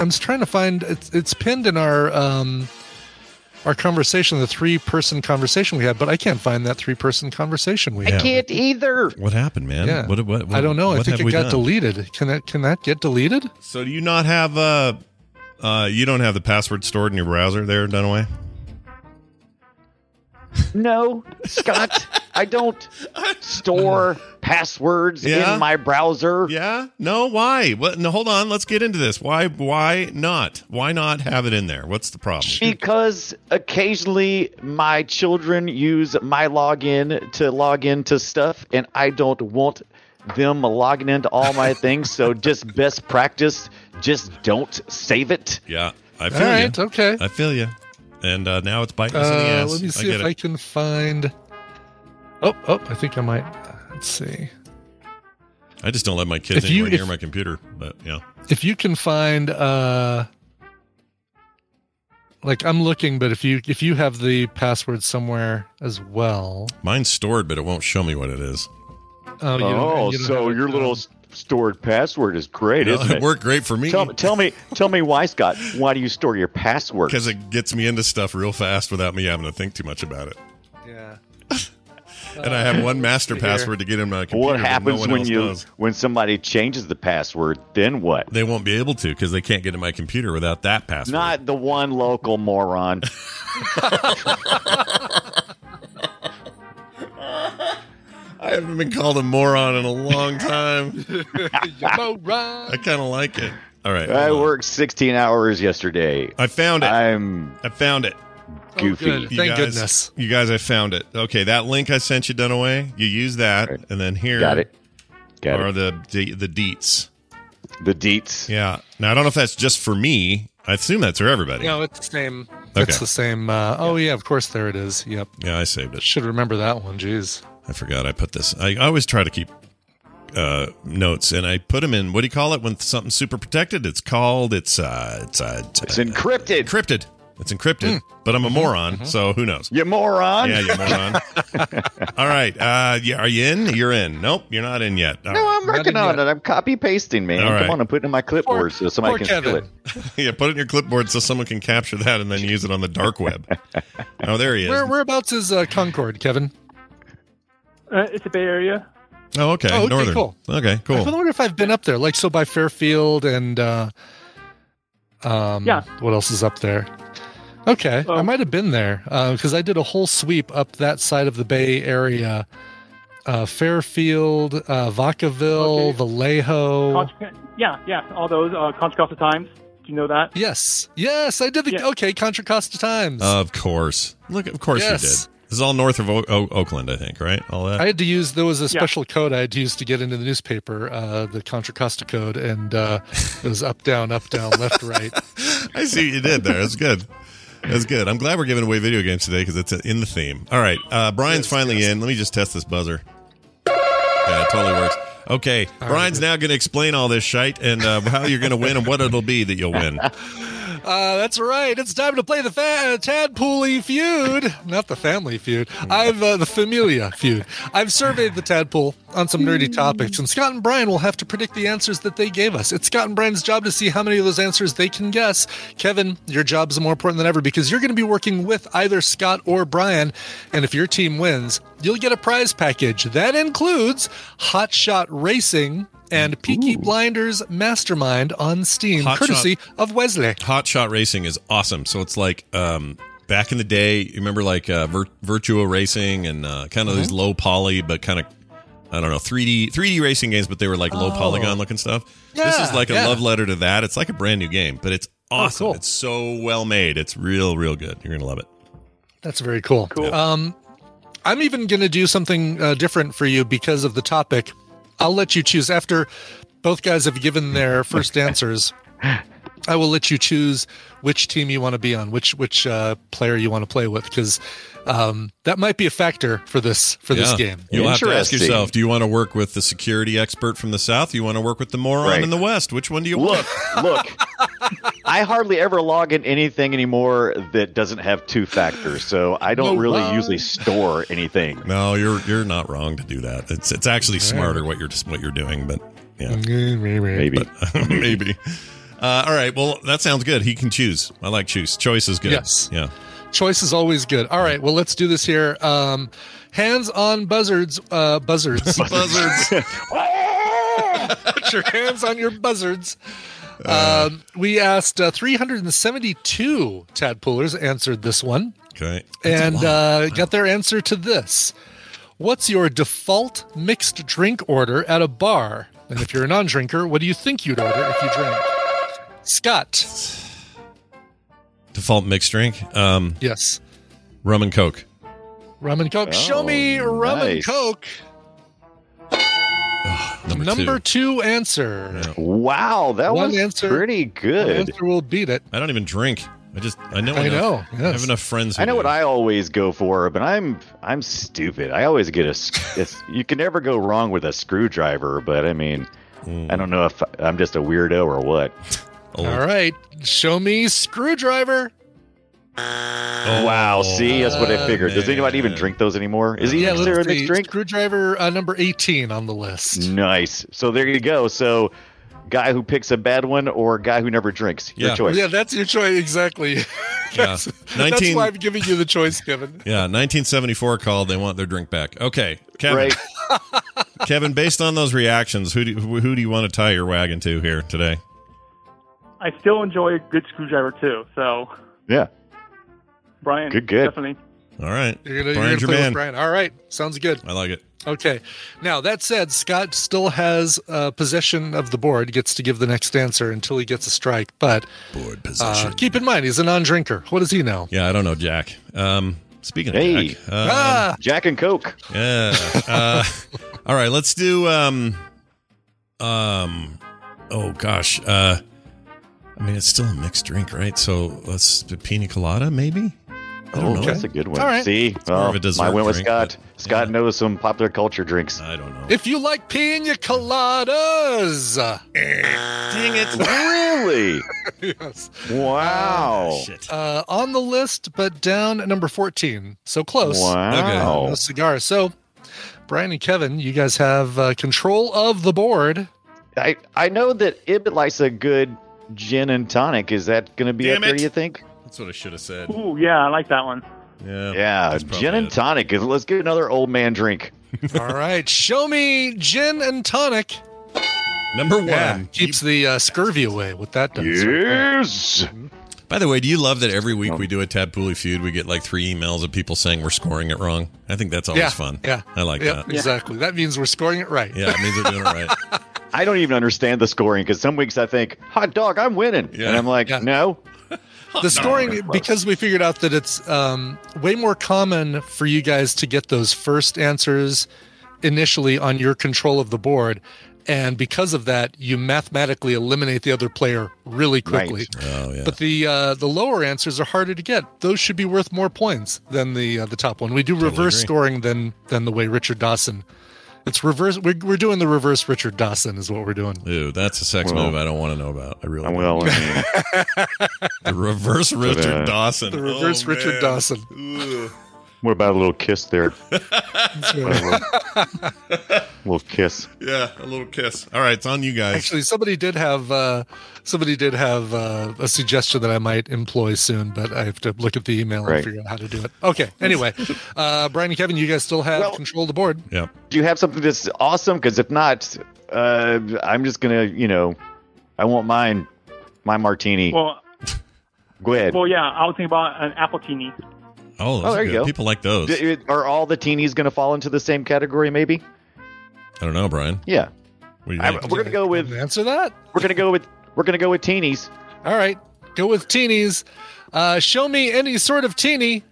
I'm just trying to find. It's, it's pinned in our um, our conversation, the three person conversation we had, but I can't find that three person conversation we Yeah. had. I can't either. What happened, man? Yeah. What, what, what, I don't know. I think it we got done? deleted. Can that can that get deleted? So do you not have uh uh you don't have the password stored in your browser there, Dunaway? No, Scott, I don't store passwords Yeah? in my browser. Yeah? No, why? What no hold on, let's get into this. Why why not? Why not have it in there? What's the problem? Because occasionally my children use my login to log into stuff, and I don't want them logging into all my things. So, just best practice, just don't save it. Yeah. I feel right, you. okay. I feel you. And uh, now it's biting us in the Uh, ass. let me I see get if it. I can find. Oh, oh! I think I might. Let's see I just don't let my kids If you- anywhere near if- my computer. But yeah. if you can find. uh Like I'm looking, but if you if you have the password somewhere as well, Mine's stored, but it won't show me what it is. oh, you oh, you so your little s- stored password is great, No, isn't it it? worked great for me. Tell, tell me, tell me why, Scott? Why do you store your password? Because it gets me into stuff real fast without me having to think too much about it. Yeah. And I have one master password to get in my computer. What that no happens one when else you knows. when somebody changes the password? Then what? They won't be able to because they can't get in my computer without that password. Not the one local moron. I haven't been called a moron in a long time. Moron. I kind of like it. All right. I hold on. worked 16 hours yesterday. I found it. I'm I'm found it. goofy. good. You Thank guys- goodness. You guys, I found it. Okay, that link I sent you, Dunaway, you use that, Right. and then here, Got it. Got or it. the the the deets. The deets. Yeah. Now I don't know if that's just for me. I assume that's for everybody. No, it's the same. Okay. It's the same. Uh, oh yeah, of course there it is. Yep. Yeah, I saved it. Should remember that one. Jeez. I forgot I put this. I, I always try to keep uh, notes, and I put them in. What do you call it when something's super protected? It's called. It's uh, it's uh, It's encrypted. encrypted. It's encrypted. But I'm a moron, so who knows? You moron. Yeah, you moron. All right. Uh, yeah, are you in? You're in. Nope, you're not in yet. All No, right. I'm working on in it. I'm copy pasting, man. All right. Come on, I'm putting it in my clipboard so somebody poor can steal it. yeah, put it in your clipboard so someone can capture that and then use it on the dark web. oh, there he is. Where whereabouts is uh, Concord, Kevin? Uh, it's a Bay Area. oh, okay. Oh, okay, Northern. cool. Okay, cool. I wonder if I've been up there, like so by Fairfield and uh, um, Yeah. What else is up there? Okay, I Um, might have been there because I did a whole sweep up that side of the Bay Area. Uh, Fairfield, uh, Vacaville, Okay. Vallejo. Contra- yeah, yeah, all those uh, Contra Costa Times. Do you know that? yes, yes, I did the Yeah. okay Contra Costa Times. Of course. Look, of course Yes. you did. This is all north of o- o- Oakland, I think, right? All that. I had to use there was a special code I had to use to get into the newspaper, uh, the Contra Costa code, and uh, it was up, down, up, down, left, right. I see what you did there. That's good. That's good. I'm glad we're giving away video games today because it's in the theme. All right. Uh, Brian's Yes, finally yes. in. Let me just test this buzzer. Yeah, it totally works. Okay. Brian's now going to explain all this shite and uh, how you're going to win and what it'll be that you'll win. Uh, that's right. It's time to play the fa- Tadpool feud, not the family feud. I've uh, the Familia feud. I've surveyed the Tadpool on some nerdy topics, and Scott and Brian will have to predict the answers that they gave us. It's Scott and Brian's job to see how many of those answers they can guess. Kevin, your job is more important than ever because you're going to be working with either Scott or Brian, and if your team wins, you'll get a prize package that includes Hot Shot Racing. And Peaky Blinders Mastermind on Steam, Hot courtesy of Wesley. Hot Shot Racing is awesome. So it's like um, back in the day, you remember like uh, Vir- Virtua Racing and uh, kind of these low poly, but kind of I don't know 3D 3D racing games, but they were like low Oh. polygon looking stuff. this is like a yeah. love letter to that. It's like a brand new game, but it's awesome. cool. It's so well made. It's real, real good. You're gonna love it. That's very cool. Cool. Um, I'm even going to do something uh, different for you because of the topic. I'll let you choose after both guys have given their first answers. I will let you choose which team you want to be on, which which uh, player you want to play with, because um, that might be a factor for this for this game. You'll have to ask yourself: Do you want to work with the security expert from the south? Do you want to work with the moron Right. in the west? Which one do you Look, want? look. I hardly ever log in anything anymore that doesn't have two factors, so I don't No really lie. usually store anything. No, you're you're not wrong to do that. It's it's actually smarter what you're just what you're doing, but yeah, Maybe. maybe. Uh, all right, well that sounds good. He can choose. I like choose. Choice is good. Yes. Yeah. Choice is always good. All right, well let's do this here. Um, hands on buzzards. Uh, buzzards. Buzzards. Put your hands on your buzzards. Um, we asked uh, 372 tadpoolers answered this one okay. and uh, got their answer to this. What's your default mixed drink order at a bar? And if you're a non drinker, what do you think you'd order if you drink? Scott. Default mixed drink. Um, Yes. rum and coke. Rum and Coke. Show me Oh, rum and nice. Coke. Number, Number two. two, answer. Wow, that One was answer. pretty One good. answer will beat it. I don't even drink. I just I know. I enough. know, I have enough friends. Who I know do. what I always go for, but I'm I'm stupid. I always get a. It's, you can never go wrong with a screwdriver, but I mean, I don't know if I'm just a weirdo or what. Old. All right. Show me screwdriver. Oh, wow, see, that's what I figured. Does anybody even drink those anymore? Is he Yeah, considered a let's mixed drink? Screwdriver uh, number 18 on the list. Nice. So there you go. So, guy who picks a bad one or guy who never drinks. Your Yeah. choice. Yeah, that's your choice. Exactly. Yeah. that's, that's why I'm giving you the choice, Kevin. Yeah, 1974 called. They want their drink back. Okay, Kevin. Right. Kevin, based on those reactions, who do who who do you want to tie your wagon to here today? I still enjoy a good screwdriver too. So Yeah. Brian, Good, good. definitely. All right, You're gonna, Brian's you're your gonna play man. with Brian. All right, sounds good. I like it. Okay. Now that said, Scott still has uh, possession of the board. Gets to give the next answer until he gets a strike. But Board uh, keep in mind, he's a non-drinker. What does he know? yeah, I don't know, Jack. Um, speaking of Hey. Jack, um, ah, Jack and Coke. yeah. Uh, all right, let's do. Um, Um, oh gosh. Uh, I mean, it's still a mixed drink, right? So let's pina colada, maybe. I don't Oh, know. that's a good one. All right. See, well, of a dessert I went with drink, Scott. but- Scott yeah. knows some popular culture drinks. I don't know. If you like pina coladas, Dang it! really? yes. Wow. Shit. uh, on the list, but down at number 14. So close. Wow. No cigar. So, Brian and Kevin, you guys have uh, control of the board. I I know that Ibbott likes a good gin and tonic. Is that going to be Damn up there? it. Do you think? That's what I should have said. Ooh, yeah, I like that one. Yeah. Yeah, gin and it. tonic. Let's get another old man drink. All right. Show me gin and tonic. Number one. Yeah, keeps the uh, scurvy away. What that does. Yes. By the way, do you love that every week we do a Tab Pooley feud, we get like three emails of people saying we're scoring it wrong? I think that's always Yeah, fun. yeah. I like Yep, that. exactly. That means we're scoring it right. Yeah, it means we're doing it right. I don't even understand the scoring because some weeks I think, hot dog, I'm winning. Yeah. And I'm like, Yeah. no. the scoring because we figured out that it's um, way more common for you guys to get those first answers initially on your control of the board and because of that you mathematically eliminate the other player really quickly Oh yeah. but the uh, the lower answers are harder to get those should be worth more points than the uh, the top one we do reverse agree. scoring than than the way richard dawson it's reverse we're, we're doing the reverse richard dawson is what we're doing Ew, that's a sex Well- move I don't want to know about. I really don't. Well, I mean, The reverse Richard uh, Dawson. the reverse Oh, richard man. dawson Ugh. What about a little kiss there? So- little kiss. Yeah, a little kiss. All right, it's on you guys. Actually, somebody did have uh, somebody did have uh, a suggestion that I might employ soon, but I have to look at the email Right. and figure out how to do it. Okay. Anyway, uh, Brian and Kevin, you guys still have Well- control of the board. Yeah. Do you have something that's awesome? Because if not, uh, I'm just gonna, you know, I won't mind my martini. Well, Go ahead. well, yeah, I was thinking about an apple teeny. Oh, those Oh, are there you go. People like those. D- Are all the teenies gonna fall into the same category? Maybe. I don't know, Brian. Yeah. What do you I- we're gonna go with Answer that. we're gonna go with we're gonna go with teenies. All right. Go with teenies. Uh, show me any sort of teeny.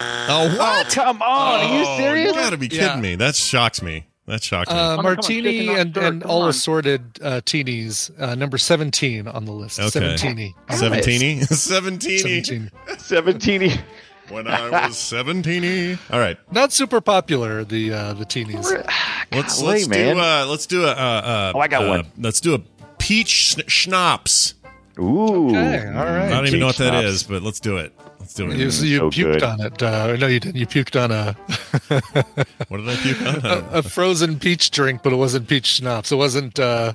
oh, what? Come on, are you Oh, serious? You gotta be kidding Yeah. me. That shocks me. That shocks me. Uh, on, come on, martini and, and all on. assorted uh, teenies. Uh, number 17 on the list. Okay. 17 Seventeeny? Seventeeny. 17. Seventeeny. When I was seventeeny. All right. Not super popular, the uh, the teenies. Let's Golly, let's man. do uh let's do a uh, uh Oh, I got uh, one. Let's do a peach schn- schnapps. Ooh. Okay, all right. I don't even know what Peach that schnapps. is, but let's do it. Let's do it. You, you so puked good. on it. Uh, no, you didn't. You puked on a What did I puke on? I don't know. a, a frozen peach drink, but it wasn't peach schnapps. It wasn't uh,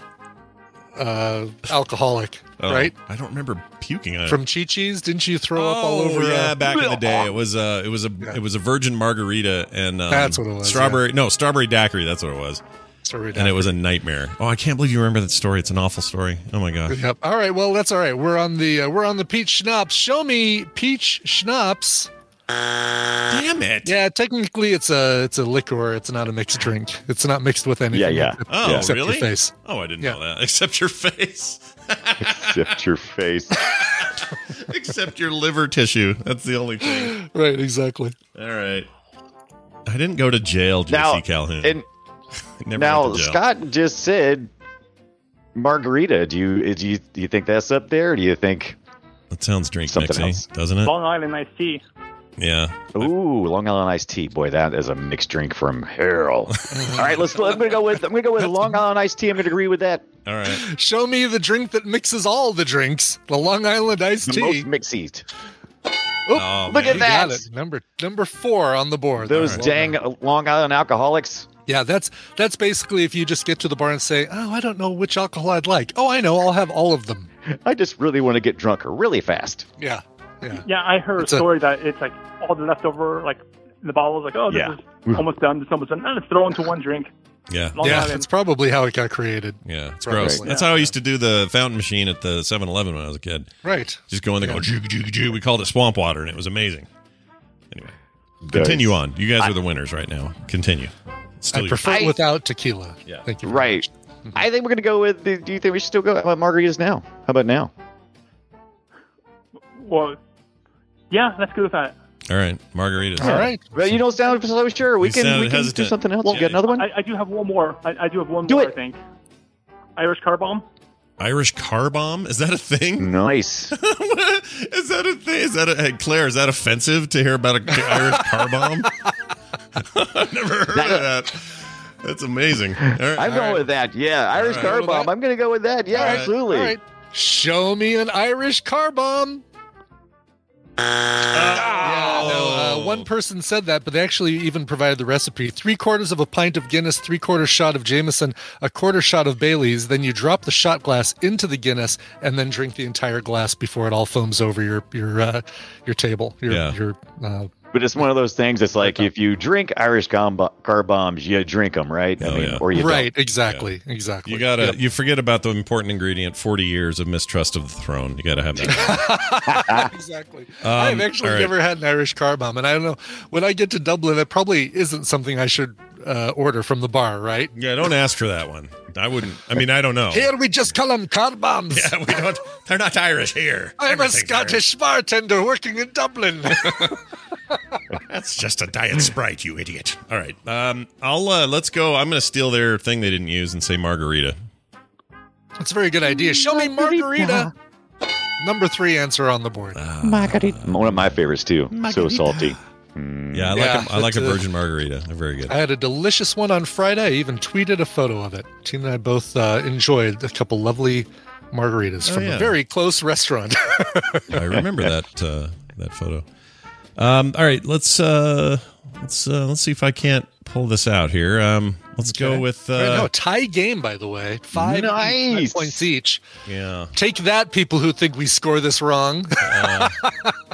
uh, alcoholic, Oh, right? I don't remember puking on it. From Chi Chi's, didn't you throw up all Oh, over? yeah, uh, back in the day, it was uh, it was a it was a virgin margarita and um, That's what it was, Strawberry, no, strawberry daiquiri. That's what it was, sorry, and it was a nightmare. Oh, I can't believe you remember that story. It's an awful story. Oh my god. Yep. All right. Well, that's all right. We're on the uh, we're on the peach schnapps. Show me peach schnapps. Damn it. Yeah, technically it's a it's a liquor. It's not a mixed drink. It's not mixed with anything. Yeah, yeah. except- Oh, except your really? face. Oh, I didn't Yeah. know that. Except your face. Except your face. Except your liver tissue. That's the only thing. Right. Exactly. All right. I didn't go to jail, JC Calhoun. and Never now went to jail. Scott just said margarita. Do you do you do you think that's up there? Do you think That sounds drink Something mixy, else. doesn't it? Long Island iced tea. Yeah. Ooh, Long Island iced tea. Boy, that is a mixed drink from hell. All right, let's. I'm gonna go with. I'm gonna go with Long Island iced tea. I'm gonna agree with that. All right. Show me the drink that mixes all the drinks. The Long Island iced The tea. most mixed. Oh, oh Look man. at You that. got it. Number number four on the board. Those Well dang. Long Island alcoholics. Yeah, that's that's basically if you just get to the bar and say, "Oh, I don't know which alcohol I'd like." Oh, I know, I'll have all of them. I just really want to get drunk really fast. Yeah, yeah. Yeah, I heard It's a a- story that it's like all the leftover, like the bottles, like, oh, this Yeah. is almost done, this is almost done. And let's throw into one drink. Yeah. Long yeah, Island. that's probably how it got created. Yeah, it's Probably. gross. That's how I used to do the fountain machine at the 7-Eleven when I was a kid. Right. Just go in there, Yeah. go jug jug jug. We called it swamp water, and it was amazing. Anyway, continue on. You guys are the winners right now. Continue. It's still I prefer I- without tequila. Yeah. Thank you. very Right. Mm-hmm. I think we're gonna go with. Do you think we should still go with margaritas now? How about now? Well, yeah, let's go with that. All right, margaritas. All right. Well, you don't sound so sure. We You can we can do something else. Well, you get another one? I, I do have one more. I, I do have one Do more. it. I think. Irish car bomb. Irish car bomb is that a thing? Nice. is that a thing? Is that a hey, Claire? Is that offensive to hear about an Irish car bomb? I've never heard of that. That's amazing. All right. I'm going with that. Yeah, Irish right. car bomb. that? I'm going to go with that. Yeah, All right, absolutely. All right. Show me an Irish car bomb. Yeah, no, uh, one person said that, but they actually even provided the recipe. Three quarters of a pint of Guinness, three quarters shot of Jameson, a quarter shot of Bailey's. Then you drop the shot glass into the Guinness, and then drink the entire glass before it all foams over your your uh, your table. Your, Yeah. your uh, But it's one of those things. It's like if you drink Irish gom- car bombs, you drink them, right? Oh, yeah. or you don't. right, exactly, exactly. You gotta Yep. you forget about the important ingredient: forty years of mistrust of the throne. You gotta have that. exactly. Um, I've actually all right. never had an Irish car bomb, and I don't know when I get to Dublin, it probably isn't something I should uh, order from the bar, right? yeah, don't ask for that one. I wouldn't. I mean, I don't know. Here we just call them car bombs. Yeah, we don't. They're not Irish here. I'm a Everything's Scottish bartender working in Dublin. That's just a diet sprite, you idiot. All right, um, I'll uh, let's go. I'm gonna steal their thing they didn't use and say margarita. That's a very good idea. Show me margarita. Number three answer on the board. Margarita. One of my favorites too. So salty. Yeah, I like Yeah, a, I like a it's, uh, virgin margarita. They're very good. I had a delicious one on Friday. I even tweeted a photo of it. Tina and I both uh, enjoyed a couple lovely margaritas Oh, from yeah. a very close restaurant. I remember that uh, that photo. Um, all right, let's uh, let's uh, let's see if I can't pull this out here. Um, let's go Okay. with Right, no, uh, tie game, by the way. Five, Nice. five points each. yeah, Take that, people who think we score this wrong.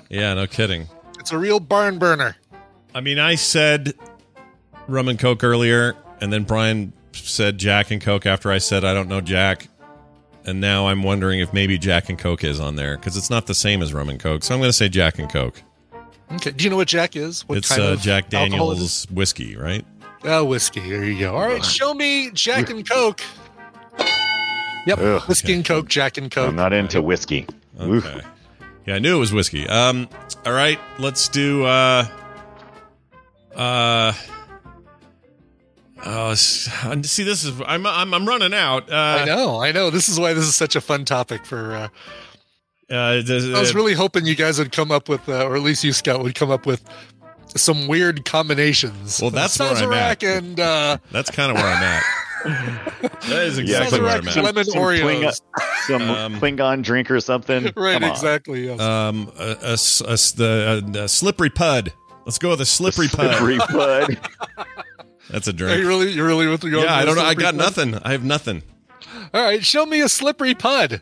yeah, no kidding. It's a real barn burner. I mean, I said rum and coke earlier, and then Brian said Jack and Coke after I said I don't know Jack, and now I'm wondering if maybe Jack and Coke is on there because it's not the same as rum and coke. So I'm going to say Jack and Coke. Okay. Do you know what Jack is? What it's kind uh, of Jack alcohol it is? Daniel's whiskey, right? Oh, whiskey. There you go. All right, show me Jack and Coke. Yep, Ugh. whiskey and Coke, Jack and Coke. I'm not into whiskey. Okay. Yeah, I knew it was whiskey. Um, all right, let's do. Uh, uh, oh, see, this is I'm I'm, I'm running out. Uh, I know, I know. This is why this is such a fun topic for. Uh, Uh, does- I was really hoping you guys would come up with, uh, or at least you, Scott, would come up with some weird combinations. Well, that's where I'm at. And uh, That's kind of where I'm at. That is Yeah, exactly where I'm Sazerac at. lemon Some Oreos. Klingon, some Um, Klingon drink or something. right, Come exactly. Yes. Um, a, a s- a s- the a, a slippery pud. Let's go with a slippery pud. Slippery bud. That's a drink. Are you really, you really with the Yeah, I don't know. I got nothing. I have nothing. All right, show me a slippery pud.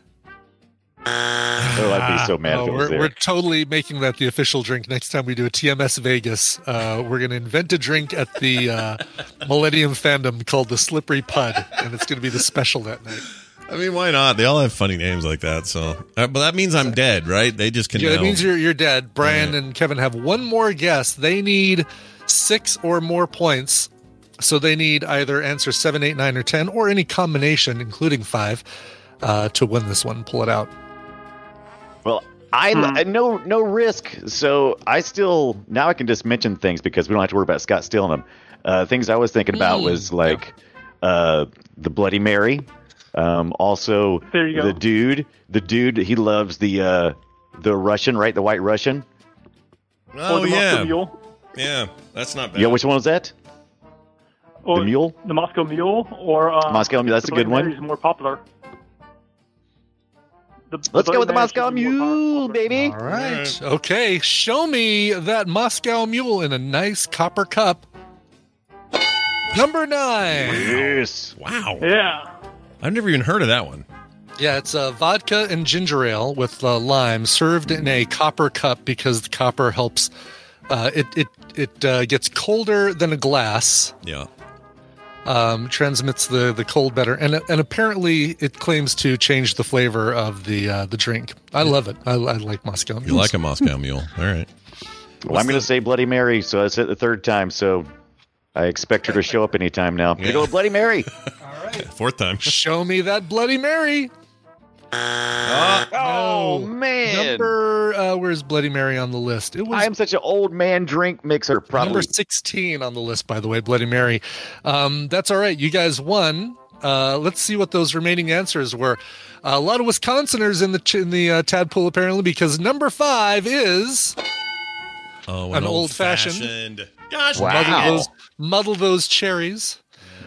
Oh, I'd be so mad Oh, if it we're, there. we're totally making that the official drink next time we do a TMS Vegas. Uh, we're going to invent a drink at the uh, Millennium Fandom called the Slippery Pud, and it's going to be the special that night. I mean, why not? They all have funny names like that. So, uh, but that means I'm dead, right? They just can. Yeah, that means you're you're dead. Brian Yeah. and Kevin have one more guess. They need six or more points, so they need either answer seven, eight, nine, or ten, or any combination, including five, uh, to win this one. Pull it out. Well, I I- no no risk. So I still now I can just mention things because we don't have to worry about Scott stealing them. Uh, things I was thinking about was like uh, the Bloody Mary. Um, also, There you go. the dude, the dude, he loves the uh, the Russian, right? The White Russian. Oh the yeah, Mule. yeah. That's not bad. Yeah, which one was that? Or The Mule? The Moscow Mule, or uh, Moscow Mule, that's a good Bloody one. Mary's more popular. The, the Let's go with the Moscow should be more Mule, baby. All right. Okay. Show me that Moscow Mule in a nice copper cup. Number nine. Yes. Wow. Yeah. I've never even heard of that one. Yeah, it's uh, vodka and ginger ale with uh, lime served in a copper cup because the copper helps. Uh, it it it uh, gets colder than a glass. Yeah. Um, transmits the, the cold better, and and apparently it claims to change the flavor of the uh, the drink. I love it. I, I like Moscow. Mule. You like a Moscow Mule? All right. Well, I'm going to say Bloody Mary, so that's it the third time. So I expect her to show up anytime now. I'm gonna Yeah. go with Bloody Mary. All right. Fourth time. Show me that Bloody Mary. Oh, man. Number uh, where's Bloody Mary on the list? It was I am such an old man drink mixer. Probably. number 16 on the list, by the way, Bloody Mary. Um, that's all right. You guys won. Uh, let's see what those remaining answers were. a lot of Wisconsiners in the ch- in the uh, Tadpool apparently because number five is Oh, an old fashioned. Gosh, Wow. Muddle those, muddle those cherries.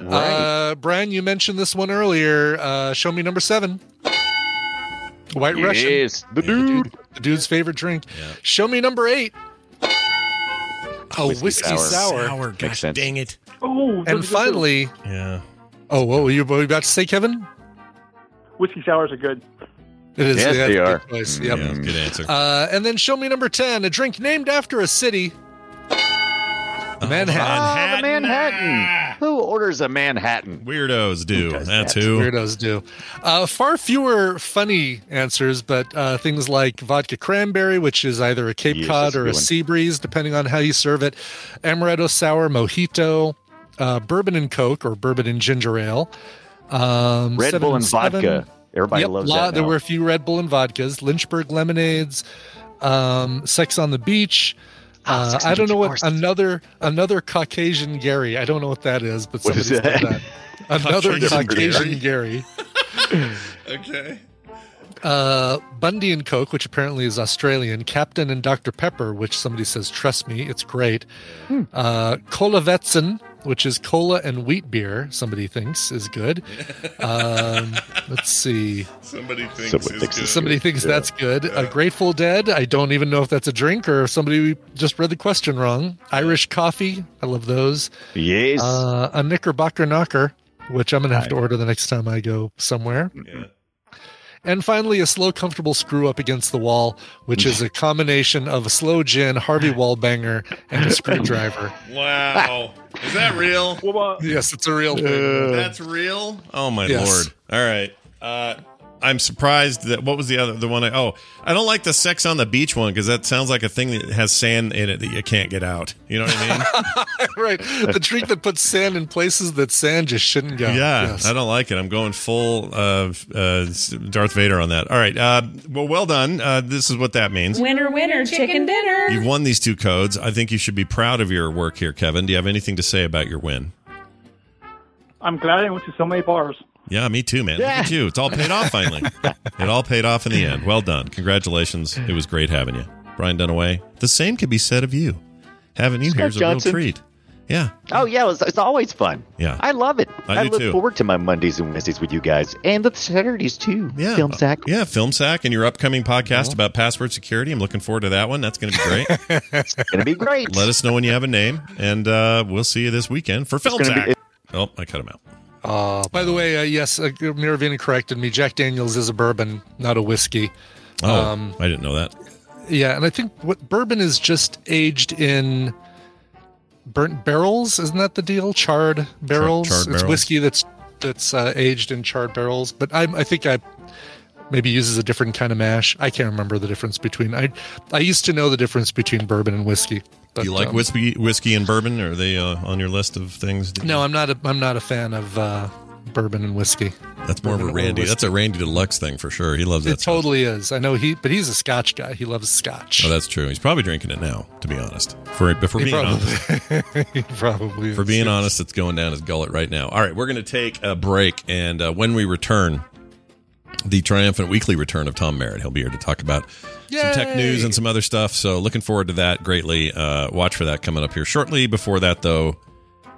Uh, Brian, you mentioned this one earlier. Uh, show me number seven. White Russian. Yes, the dude. The dude's favorite drink. Show me number eight. Oh, whiskey, Whiskey sour. Sour. Makes Gosh, sense. dang it. Oh, And finally, Yeah. oh, what were you, what were you about to say, Kevin? whiskey sours are good. It is. Yes, yeah, they good are. choice. Yep. Yeah, good answer. Uh, and then show me number 10, a drink named after a city. Manhattan. Ah, the Manhattan. Who orders a Manhattan? Weirdos do. does That's that? who. Weirdos do. Uh, far fewer funny answers, but uh, things like vodka cranberry, which is either a Cape Yes, Cod that's a or a one. sea breeze, depending on how you serve it. Amaretto sour, mojito, uh, bourbon and Coke or bourbon and ginger ale. Um, Red seven Bull and seven. vodka. Everybody Yep, loves lot- that. There were a few Red Bull and vodkas, Lynchburg lemonades, um, Sex on the Beach. Uh, I don't know what course. another another Caucasian Gary. I don't know what that is, but somebody is said that? that. Another Caucasian Caucasian Gary. Okay. Uh, Bundy and Coke, which apparently is Australian. Captain and Dr Pepper, which somebody says, "Trust me, it's great." Hmm. Uh, Colaweizen, which is cola and wheat beer. Somebody thinks is good. Um, let's see. Somebody thinks Somebody thinks good. Somebody thinks that's good. A Grateful Dead. I don't even know if that's a drink or if somebody just read the question wrong. Irish coffee. I love those. Yes. Uh, a Knickerbocker Knocker, which I'm going to have to order the next time I go somewhere. Yeah. And finally, a slow, comfortable screw up against the wall, which is a combination of a slow gin, Harvey Wallbanger, and a screwdriver. Wow. Is that real? Uh, Yes, it's a real thing. That's real? Oh my Yes. lord. All right. Uh I'm surprised that what was the other the one I oh I don't like the sex on the beach one because that sounds like a thing that has sand in it that you can't get out. You know what I mean? right. The drink that puts sand in places that sand just shouldn't go. yeah, Yes. I don't like it. I'm going full uh, uh, Darth Vader on that. All right. Uh, well, well done. Uh, this is what that means. Winner, winner, chicken dinner. You've won these two codes. I think you should be proud of your work here, Kevin. Do you have anything to say about your win? I'm glad I went to so many bars. Yeah, me too, man. Look at you. It's all paid off finally. it all paid off in the end. Well done. Congratulations. It was great having you. Brian Dunaway. The same could be said of you. Having you here is a real treat. Yeah. oh yeah, it's, it's always fun. Yeah. I love it. I do look too. forward to my Mondays and Wednesdays with you guys, and the Saturdays too. Yeah. Film sack. Yeah, Film Sack and your upcoming podcast about password security. I'm looking forward to that one. That's going to be great. It's gonna be great. Let us know when you have a name, and uh, we'll see you this weekend for Film gonna be- Sack. oh, I cut him out. Uh, by the way, uh, yes, uh, Miravina corrected me. Jack Daniels is a bourbon, not a whiskey. Oh, Um, I didn't know that. Yeah, and I think what bourbon is just aged in burnt barrels. Isn't that the deal? Charred barrels. charred it's barrels. whiskey that's that's uh, aged in charred barrels. But I, I think I maybe uses a different kind of mash. I can't remember the difference between. I I used to know the difference between bourbon and whiskey. But, Do you like um, whiskey, whiskey and bourbon? Are they uh, on your list of things? No, I'm not. A, I'm not a fan of uh, bourbon and whiskey. That's more of a Randy. That's a Randy Deluxe thing for sure. He loves that. It stuff. totally is. I know he, but he's a Scotch guy. He loves Scotch. Oh, that's true. He's probably drinking it now. To be honest, for He being honest, probably, he probably for is, being honest, it's going down his gullet right now. All right, we're going to take a break, and uh, when we return, the triumphant weekly return of Tom Merritt. He'll be here to talk about some tech news and some other stuff. So looking forward to that greatly. Uh, watch for that coming up here shortly. Before that, though,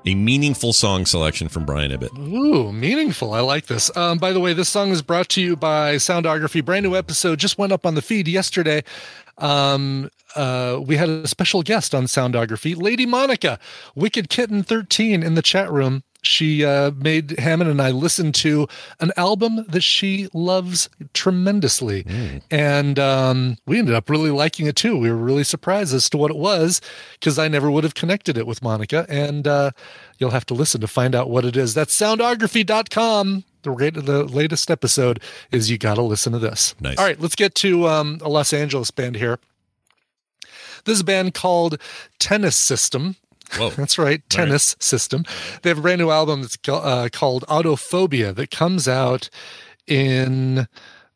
a meaningful song selection from Brian Ibbott. Ooh, meaningful. I like this. Um, by the way, this song is brought to you by Soundography. Brand new episode just went up on the feed yesterday. Um, uh, we had a special guest on Soundography, Lady Monica, Wicked Kitten 13 in the chat room. She uh, made Hammond and I listen to an album that she loves tremendously. And um, we ended up really liking it too. We were really surprised as to what it was because I never would have connected it with Monica. And uh, you'll have to listen to find out what it is. That's soundography.com. The, rate the latest episode is You Gotta Listen to This. Nice. All right, let's get to um, a Los Angeles band here. This is a band called Tennis System. Whoa. That's right, Tennis System. They have a brand new album that's uh, called Autophobia that comes out in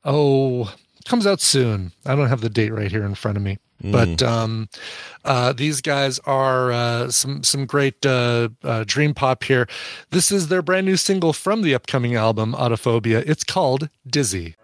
oh, comes out soon. I don't have the date right here in front of me. Mm. But um, uh, these guys are uh, some some great uh, uh, dream pop here. This is their brand new single from the upcoming album Autophobia. It's called Dizzy.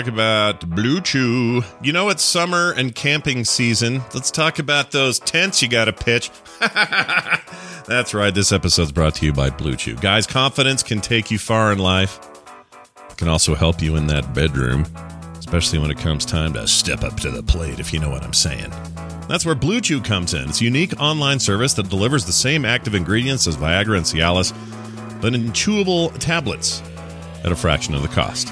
Talk about Blue Chew. You know it's summer and camping season. Let's talk about those tents you got to pitch. That's right. This episode's brought to you by Blue Chew. Guys, confidence can take you far in life. It can also help you in that bedroom, especially when it comes time to step up to the plate, if you know what I'm saying. That's where Blue Chew comes in. It's a unique online service that delivers the same active ingredients as Viagra and Cialis, but in chewable tablets at a fraction of the cost.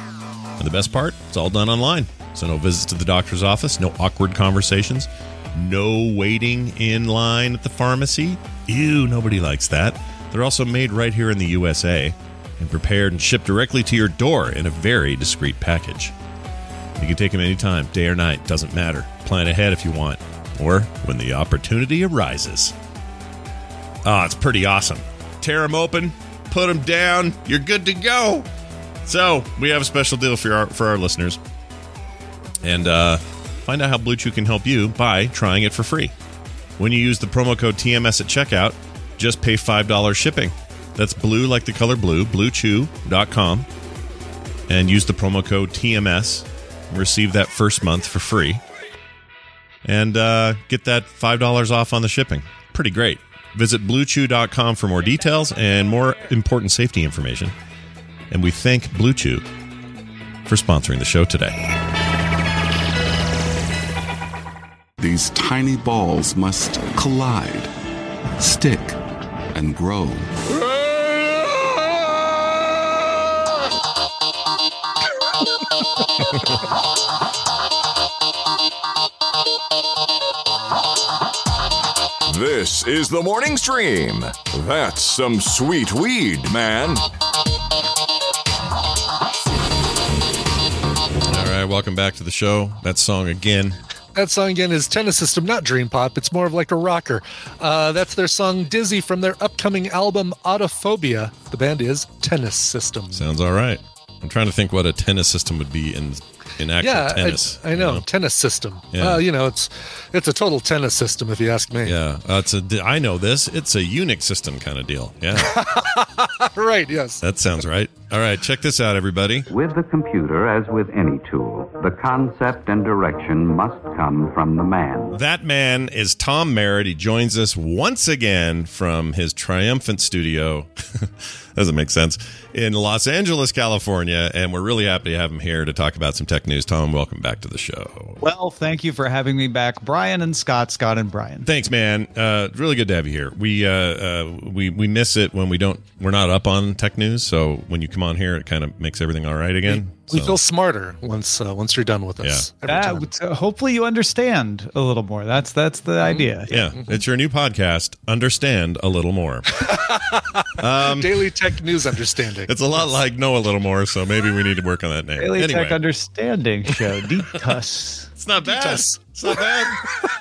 And the best part, all done online. So no visits to the doctor's office, no awkward conversations, no waiting in line at the pharmacy. Ew, nobody likes that. They're also made right here in the USA and prepared and shipped directly to your door in a very discreet package. You can take them anytime, day or night, doesn't matter. Plan ahead if you want, or when the opportunity arises. Oh, it's pretty awesome. Tear them open, put them down, you're good to go. So we have a special deal for our for our listeners, and uh, find out how Blue Chew can help you by trying it for free. When you use the promo code TMS at checkout, just pay five dollars shipping. That's blue like the color blue, bluechew.com. And use the promo code TMS. Receive that first month for free. And uh, get that $5 off on the shipping. Pretty great. Visit bluechew.com for more details and more important safety information. And we thank Blue Chew for sponsoring the show today. These tiny balls must collide, stick, and grow. This is the morning stream. That's some sweet weed, man. Right, welcome back to the show. That song again. That song again is Tennis System, not Dream Pop. It's more of like a rocker. Uh, that's their song Dizzy from their upcoming album Autophobia. The band is Tennis System. Sounds all right. I'm trying to think what a tennis system would be in in actual yeah, tennis. I, I know, tennis system. Yeah. Well, you know, it's it's a total tennis system if you ask me. Yeah, uh, it's a. I know this. It's a Unix system kind of deal. Yeah, right. Yes. that sounds right. All right, check this out, everybody. With the computer, as with any tool, the concept and direction must come from the man. That man is Tom Merritt. He joins us once again from his triumphant studio. Doesn't make sense in Los Angeles, California, and we're really happy to have him here to talk about some tech news. Tom, welcome back to the show. Well, thank you for having me back, Brian and Scott, Scott and Brian. Thanks, man. Uh, really good to have you here. We uh, uh, we we miss it when we don't. We're not up on tech news, so when you come on here, it kind of makes everything all right again. We So- feel smarter once uh, once you're done with us. every That- time. uh, hopefully, you understand a little more. That's that's the idea. yeah, it's your new podcast. Understand a little more. Um, Daily tech news understanding. It's a lot like know a little more, so maybe we need to work on that name. Daily anyway, Tech Understanding Show. Detus. It's not bad. Detus. It's not bad.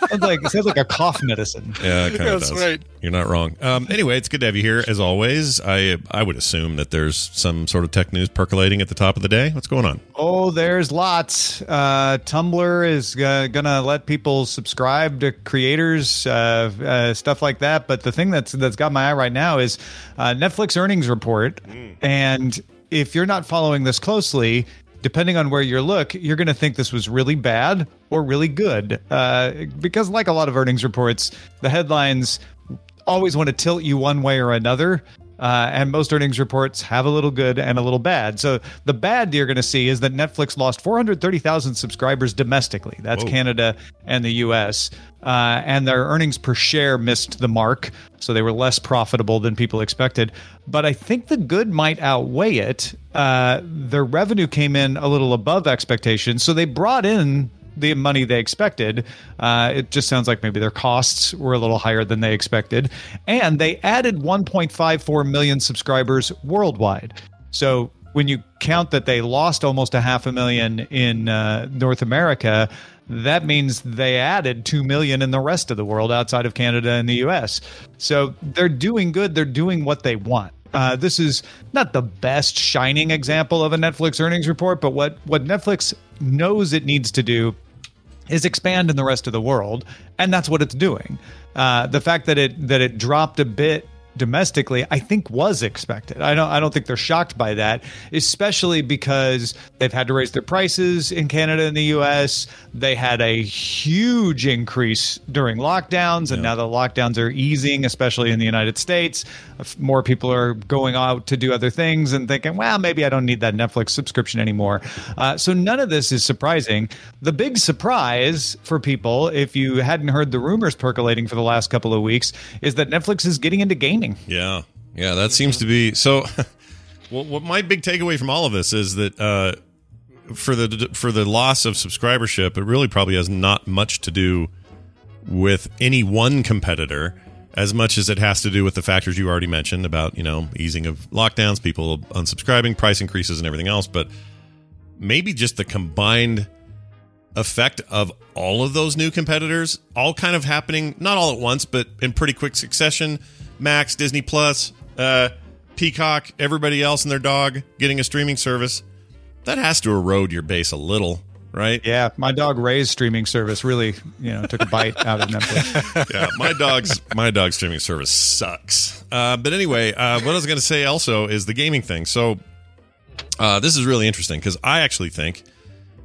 sounds like it sounds like a cough medicine. Yeah, it kind of That's does. right. You're not wrong. Um, anyway, it's good to have you here as always. I I would assume that there's some sort of tech news percolating at the top of the day. What's going on? Oh, there's lots. Uh, Tumblr is uh, gonna let people subscribe to creators, uh, uh, stuff like that. But the thing that's that's got my eye right now is uh, Netflix earnings report, and if you're not following this closely. Depending on where you look, you're going to think this was really bad or really good. Uh, because, like a lot of earnings reports, the headlines always want to tilt you one way or another. Uh, and most earnings reports have a little good and a little bad. So the bad you're going to see is that Netflix lost 430,000 subscribers domestically. That's Whoa. Canada and the U.S. Uh, and their earnings per share missed the mark, so they were less profitable than people expected. But I think the good might outweigh it. Uh, their revenue came in a little above expectations, so they brought in the money they expected. Uh, it just sounds like maybe their costs were a little higher than they expected. And they added 1.54 million subscribers worldwide. So when you count that they lost almost a half a million in uh, North America, that means they added 2 million in the rest of the world outside of Canada and the US. So they're doing good. They're doing what they want. Uh, this is not the best shining example of a Netflix earnings report, but what, what Netflix knows it needs to do is expand in the rest of the world, and that's what it's doing. Uh, the fact that it that it dropped a bit domestically, I think was expected. I don't I don't think they're shocked by that, especially because they've had to raise their prices in Canada and the US. They had a huge increase during lockdowns and now the lockdowns are easing, especially in the United States. More people are going out to do other things and thinking, well, maybe I don't need that Netflix subscription anymore. Uh, so none of this is surprising. The big surprise for people, if you hadn't heard the rumors percolating for the last couple of weeks, is that Netflix is getting into gaming. Yeah, yeah, that seems to be so. what my big takeaway from all of this is that uh, for the for the loss of subscribership, it really probably has not much to do with any one competitor as much as it has to do with the factors you already mentioned about you know easing of lockdowns, people unsubscribing, price increases, and everything else. But maybe just the combined effect of all of those new competitors all kind of happening not all at once but in pretty quick succession max disney plus uh, peacock everybody else and their dog getting a streaming service that has to erode your base a little right? Yeah, my dog Ray's streaming service really, you know, took a bite out of Netflix. yeah, my dog's my dog's streaming service sucks. Uh, but anyway, uh, what I was going to say also is the gaming thing. So uh, this is really interesting because I actually think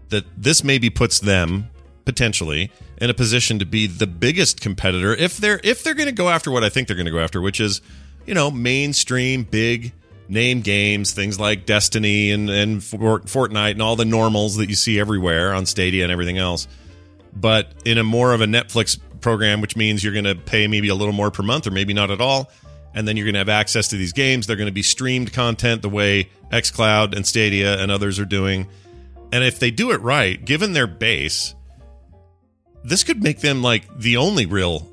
that this maybe puts them potentially in a position to be the biggest competitor if they're if they're going to go after what I think they're going to go after, which is you know mainstream big name games, things like Destiny and and Fortnite and all the normals that you see everywhere on Stadia and everything else. But in a more of a Netflix program, which means you're going to pay maybe a little more per month or maybe not at all, and then you're going to have access to these games. They're going to be streamed content the way XCloud and Stadia and others are doing. And if they do it right, given their base, this could make them like the only real,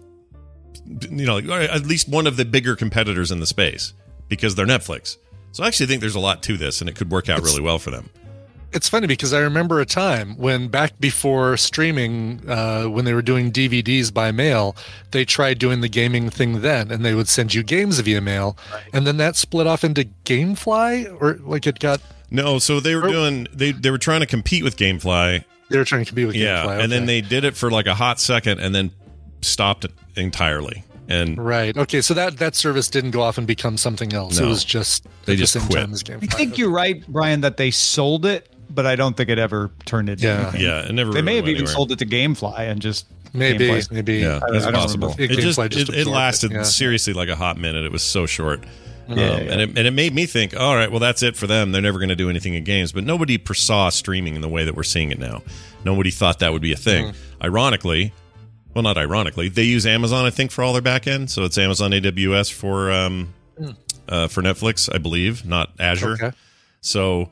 you know, or at least one of the bigger competitors in the space because they're Netflix. So I actually think there's a lot to this, and it could work out really well for them. It's funny because I remember a time when back before streaming, uh, when they were doing DVDs by mail, they tried doing the gaming thing then, and they would send you games via mail, and then that split off into GameFly, or like it got. No, so they were doing they they were trying to compete with GameFly. They were trying to compete with yeah, GameFly, and then they did it for like a hot second, and then stopped it entirely. And Right. Okay. So that that service didn't go off and become something else. It was just They at just the same quit. time as GameFly. I think you're right, Brian, that they sold it, but I don't think it ever turned it. Yeah. anything. Yeah, it never They may have even anywhere. sold it to GameFly and just Maybe, GameFly's- maybe. Yeah, I- I that's don't possible. remember. It just GameFly it, it absorbed lasted yeah. seriously like a hot minute. It was so short. Yeah, Um, yeah. And, it, and it made me think, all right, well, that's it for them. They're never going to do anything in games. But nobody foresaw streaming in the way that we're seeing it now. Nobody thought that would be a thing. Mm-hmm. Ironically, well, not ironically, they use Amazon, I think, for all their back end. So it's Amazon AWS for um, Mm. uh, for Netflix, I believe, not Azure. Okay. So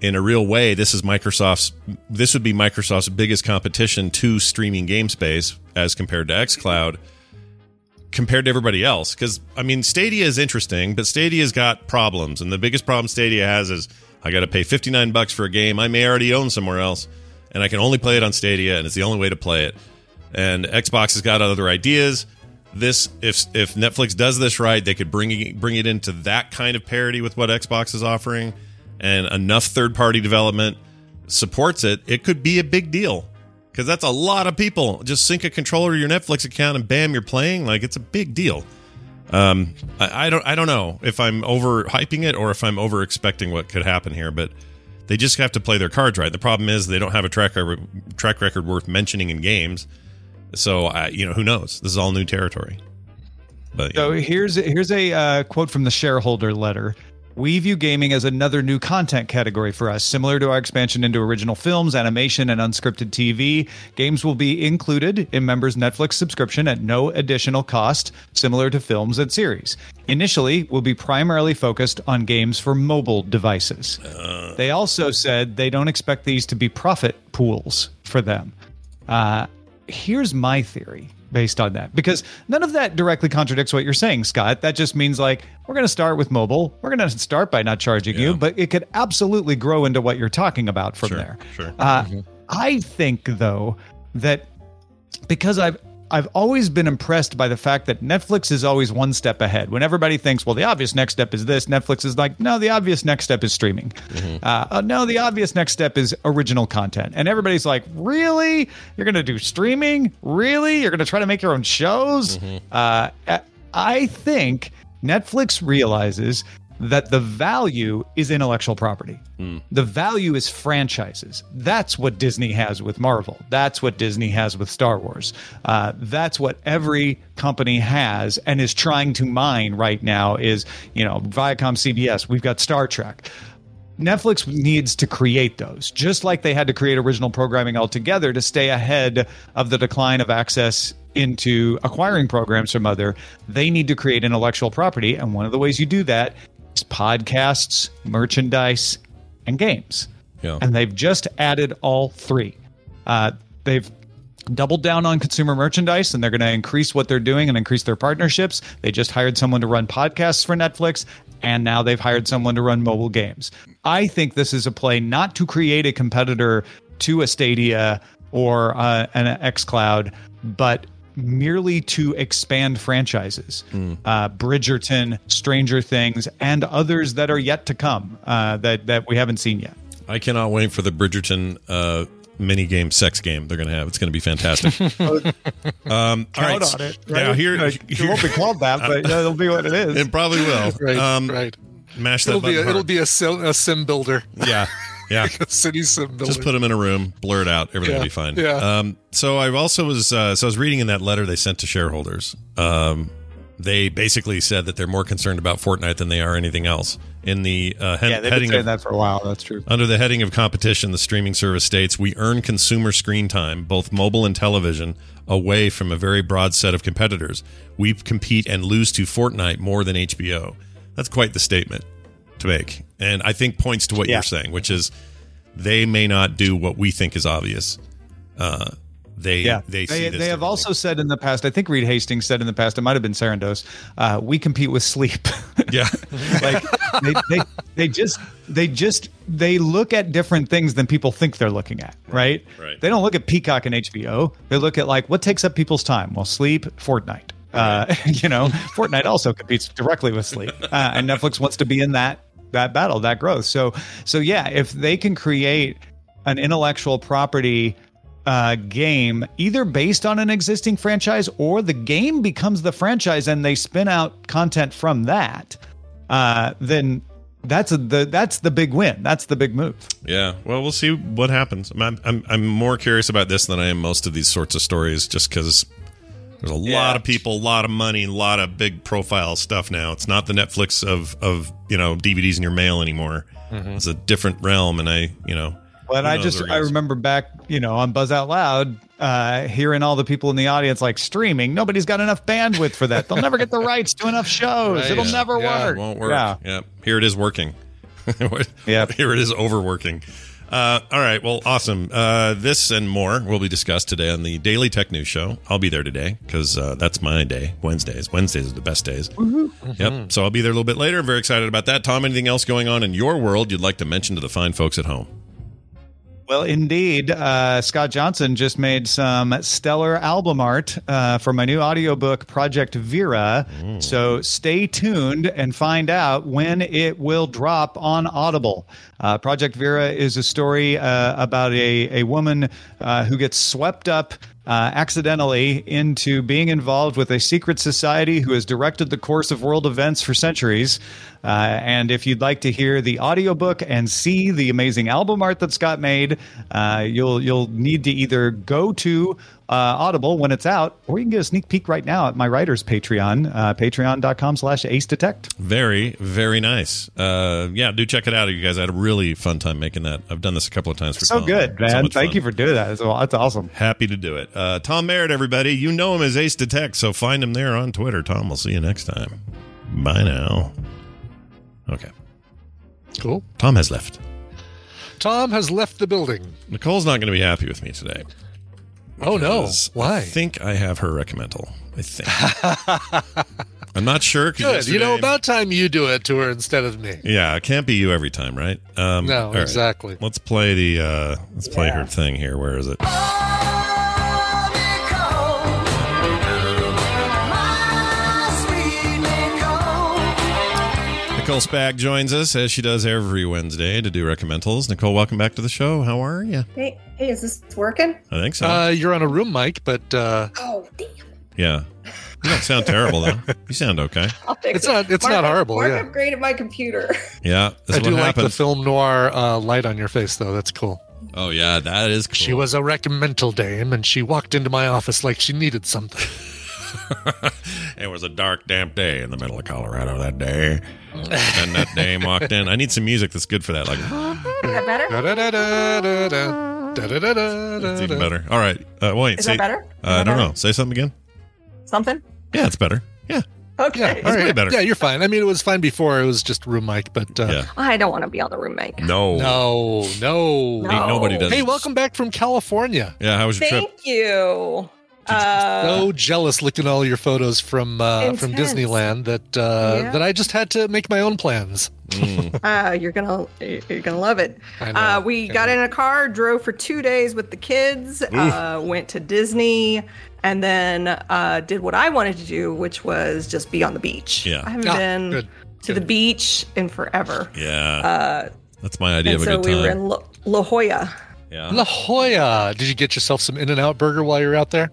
in a real way, this is Microsoft's. This would be Microsoft's biggest competition to streaming game space as compared to XCloud, compared to everybody else. Because I mean, Stadia is interesting, but Stadia's got problems, and the biggest problem Stadia has is I got to pay fifty nine bucks for a game I may already own somewhere else, and I can only play it on Stadia, and it's the only way to play it. And Xbox has got other ideas. This, if if Netflix does this right, they could bring it, bring it into that kind of parity with what Xbox is offering, and enough third party development supports it. It could be a big deal because that's a lot of people. Just sync a controller to your Netflix account, and bam, you're playing. Like it's a big deal. Um, I, I don't I don't know if I'm over hyping it or if I'm over expecting what could happen here, but they just have to play their cards right. The problem is they don't have a track record, track record worth mentioning in games. So I, you know, who knows? This is all new territory. But So here's here's a uh, quote from the shareholder letter. We view gaming as another new content category for us, similar to our expansion into original films, animation, and unscripted TV. Games will be included in members' Netflix subscription at no additional cost, similar to films and series. Initially, we'll be primarily focused on games for mobile devices. They also said they don't expect these to be profit pools for them. Uh, here's my theory based on that because none of that directly contradicts what you're saying, Scott. That just means like we're going to start with mobile. We're going to start by not charging you, but it could absolutely grow into what you're talking about from there. Sure. Uh, I think though that because I've I've always been impressed by the fact that Netflix is always one step ahead. When everybody thinks, well, the obvious next step is this, Netflix is like, no, the obvious next step is streaming. Uh, uh, no, the obvious next step is original content. And everybody's like, really? You're going to do streaming? Really? You're going to try to make your own shows? Uh, I think Netflix realizes that the value is intellectual property. The value is franchises. That's what Disney has with Marvel. That's what Disney has with Star Wars. Uh, that's what every company has and is trying to mine right now. Is you know Viacom, CBS. We've got Star Trek. Netflix needs to create those, just like they had to create original programming altogether to stay ahead of the decline of access into acquiring programs from other. They need to create intellectual property, and one of the ways you do that podcasts, merchandise, and games. Yeah. And they've just added all three. Uh, they've doubled down on consumer merchandise and they're going to increase what they're doing and increase their partnerships. They just hired someone to run podcasts for Netflix and now they've hired someone to run mobile games. I think this is a play not to create a competitor to a Stadia or uh, an xCloud, but merely to expand franchises. Uh, Bridgerton, Stranger Things, and others that are yet to come uh, that that we haven't seen yet. I cannot wait for the Bridgerton uh, mini game, sex game they're going to have. It's going to be fantastic. um, Count right. on it. Yeah, right? here, Like, it won't be called that, but yeah, it'll be what it is. It probably will. Right, um, right. Mash that It'll be button a, it'll be a sim, a sim builder. Yeah. Yeah. a city sim builder. Just put them in a room, blur it out, everything Yeah, will be fine. yeah. Um, so I also was uh, so I was reading in that letter they sent to shareholders. Um, they basically said that they're more concerned about Fortnite than they are anything else. In the uh, he- yeah, they've been saying of, that for a while. That's true. under the heading of competition, the streaming service states we earn consumer screen time, both mobile and television, away from a very broad set of competitors. We compete and lose to Fortnite more than HBO. That's quite the statement to make, and I think points to what Yeah. you're saying, which is they may not do what we think is obvious. Uh, they Yeah, they, they, see they, have also said in the past. I think Reed Hastings said in the past. It might have been Sarandos. Uh, we compete with sleep. Yeah, like they, they they just they just they look at different things than people think they're looking at. Right. Right. They don't look at Peacock and HBO. They look at like what takes up people's time. Well, sleep, Fortnite. Uh, you know, Fortnite also competes directly with sleep, uh, and Netflix wants to be in that that battle, that growth. So, so yeah, if they can create an intellectual property uh, game, either based on an existing franchise or the game becomes the franchise and they spin out content from that, uh, then that's a, the that's the big win. That's the big move. Yeah, well, we'll see what happens. I'm, I'm, I'm more curious about this than I am most of these sorts of stories, just because there's a lot of people, a lot of money, a lot of big profile stuff now. It's not the Netflix of of you know DVDs in your mail anymore. Mhm. It's a different realm, and I you know. But I just I remember back, you know, on Buzz Out Loud, uh, hearing all the people in the audience like streaming. Nobody's got enough bandwidth for that. They'll never get the rights to enough shows. Right. It'll Yeah. never Yeah, work. It won't work. Yeah. Yeah. Here it is working. yeah. Here it is overworking. Uh, all right. Well, awesome. Uh, this and more will be discussed today on the Daily Tech News Show. I'll be there today because uh, that's my day. Wednesdays. Wednesdays are the best days. Yep. So I'll be there a little bit later. Very excited about that. Tom, anything else going on in your world you'd like to mention to the fine folks at home? Well, indeed, uh, Scott Johnson just made some stellar album art uh, for my new audiobook, Project Vera. So stay tuned and find out when it will drop on Audible. Uh, Project Vera is a story uh, about a, a woman uh, who gets swept up uh, accidentally into being involved with a secret society who has directed the course of world events for centuries. Uh, and if you'd like to hear the audiobook and see the amazing album art that Scott made, uh, you'll you'll need to either go to Audible when it's out, or you can get a sneak peek right now at my writer's Patreon, uh, patreon.com slash ace detect. Very, very nice. Uh, yeah, do check it out, you guys. I had a really fun time making that. I've done this a couple of times for So Tom. good, man. much Thank fun. you for doing that. That's, that's awesome. Happy to do it. Uh, Tom Merritt, everybody. You know him as Ace Detect, so find him there on Twitter. Tom, we'll see you next time. Bye now. Okay. Cool. Tom has left. Tom has left the building. Nicole's not going to be happy with me today. Oh no! Why? I think I have her recommendal. I think. I'm not sure. Good. You know, about time you do it to her instead of me. Yeah, it can't be you every time, right? Um, No, all right. exactly. Let's play the. Uh, let's play her thing here. Where is it? Nicole Spag joins us as she does every Wednesday to do recommendals. Nicole, welcome back to the show. How are you? Hey, hey, is this working? I think so. Uh, you're on a room mic, but uh, Oh, damn. yeah, you don't sound terrible though. You sound okay. I'll fix It's it. not- it's Mark not horrible, Mark yeah. upgraded my computer. Yeah, this I is do what like the film noir uh, light on your face, though. That's cool. Oh yeah, that is cool. She was a recommendal dame, and she walked into my office like she needed something. it was a dark, damp day in the middle of Colorado that day. and that dame walked in. I need some music that's good for that. Like, Is that better? it's even better. All right. Uh, wait. Is say, that better? Is Uh, I don't better? know. Say something again. Something? Yeah, it's better. Yeah. Okay. All right. way better. Yeah, you're fine. I mean, it was fine before. It was just room mic, but uh, Yeah. I don't want to be on the room mic. No. no, no, Ain't nobody does. Hey, welcome back from California. Yeah. How was your Thank trip? you. Uh, so jealous looking at all your photos from uh, from Disneyland that uh, Yeah. that I just had to make my own plans. Mm. uh, you're gonna you're gonna love it. Uh, we got in a car, drove for two days with the kids, uh, went to Disney, and then uh, did what I wanted to do, which was just be on the beach. Yeah. I haven't Ah, been good, to the beach in forever. Yeah. Uh, That's my idea of a so good we were in La, La Jolla. Yeah. La Jolla. Did you get yourself some In and Out burger while you were out there?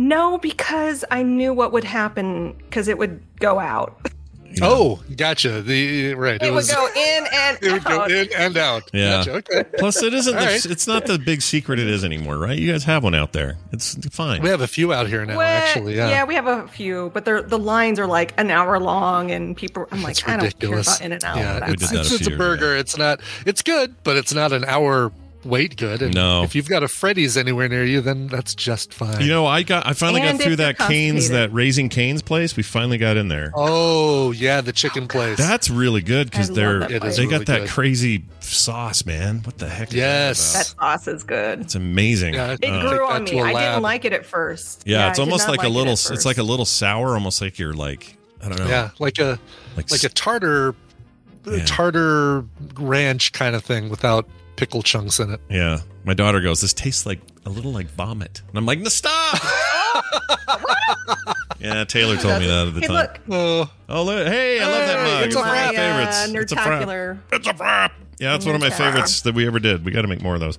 No, because I knew what would happen because it would go out. Oh, gotcha. The right. It, was, would go in and It would go out. in and out. Yeah. Gotcha. Okay. Plus, it isn't. The, right. It's not the big secret it is anymore, right? You guys have one out there. It's fine. We have a few out here now, Well, actually. Yeah. we have a few, but they're, the lines are like an hour long, and people. I'm like, It's I don't care about In and Out. Yeah, it's, it's, a it's a years burger. It's not. It's good, but it's not an hour wait good. And No. If you've got a Freddy's anywhere near you, then that's just fine. You know, I got. I finally And got through that Canes, that Raising Canes place. We finally got in there. Oh yeah, the chicken place. That's really good because they're that they place. It got that good. crazy sauce, man. What the heck? is that Yes. That sauce is good. it's amazing. Yeah, It Uh, grew on me. to a I lab. didn't like it at first. yeah, I it's did almost not like a little. at It's like a little sour, almost like you're like I don't know. yeah, like a like, like a tartar Yeah. tartar ranch kind of thing without pickle chunks in it. yeah. My daughter goes, "This tastes like a little like vomit," and I'm like, "No, stop." yeah, Taylor told me that at the Hey, time. look, Oh, Oh, look, hey, I love that Hey, mug. it's It's a one of my my uh, favorites. It's a frap. It's a frap. Yeah, it's one of my favorites that we ever did. We got to make more of those.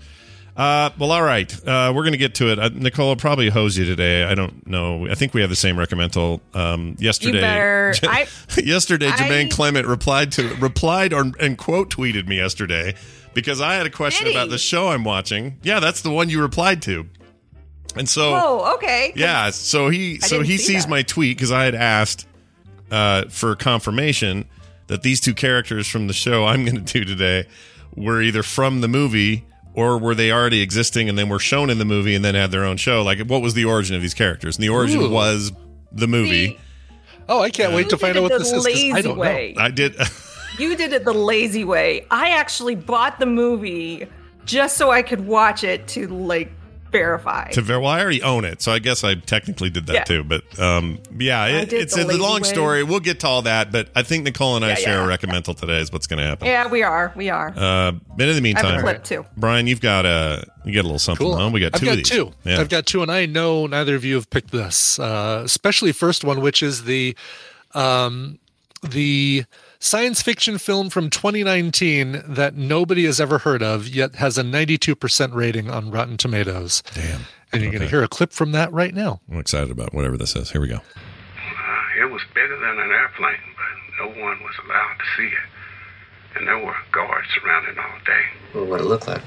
Uh, well, all right. Uh, we're going to get to it. Uh, Nicole will probably hose you today. I don't know. I think we have the same recommendal. Um, yesterday, You better. I, yesterday, Jermaine Clement replied to replied or and quote tweeted me yesterday because I had a question Did he? about the show I'm watching. Yeah, that's the one you replied to. And so, oh, okay. yeah, so he I so he see sees that. my tweet because I had asked uh, for confirmation that these two characters from the show I'm going to do today were either from the movie or were they already existing and then were shown in the movie and then had their own show. Like, what was the origin of these characters? And the origin Ooh. was the movie. oh, I can't wait to find out what this is. 'cause lazy I don't way. I did. You did it the lazy way. I actually bought the movie just so I could watch it to like verify. to ver- well, I already own it, so I guess I technically did that Yeah. too. But um, yeah, it, it's a long way. story. We'll get to all that, but I think Nicole and I Yeah, share yeah. a recommendal today. Is what's going to happen. yeah, we are. We are. Uh, but in the I have meantime, a clip too. Brian, you've got a you got a little something. Cool. Huh? We got I've two got of these. two. Yeah. I've got two, and I know neither of you have picked this, uh, especially first one, which is the um, the science fiction film from 2019 that nobody has ever heard of, yet has a 92% rating on Rotten Tomatoes. Damn. And you're going to hear a clip from that right now. I'm excited about whatever this is. Here we go. Uh, it was bigger than an airplane, but no one was allowed to see it. And there were guards surrounding all day. Well, what it look like?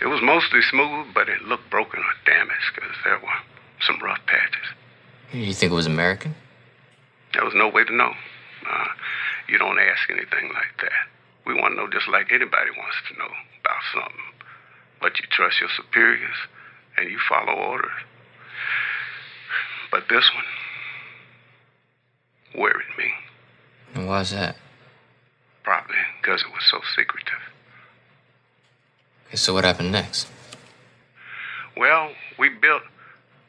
It was mostly smooth, but it looked broken or damaged because there were some rough patches. You think it was American? There was no way to know. Uh, you don't ask anything like that. We want to know just like anybody wants to know about something. But you trust your superiors and you follow orders. But this one worried me, And why's that? probably because it was so secretive. Okay, so what happened next? Well, we built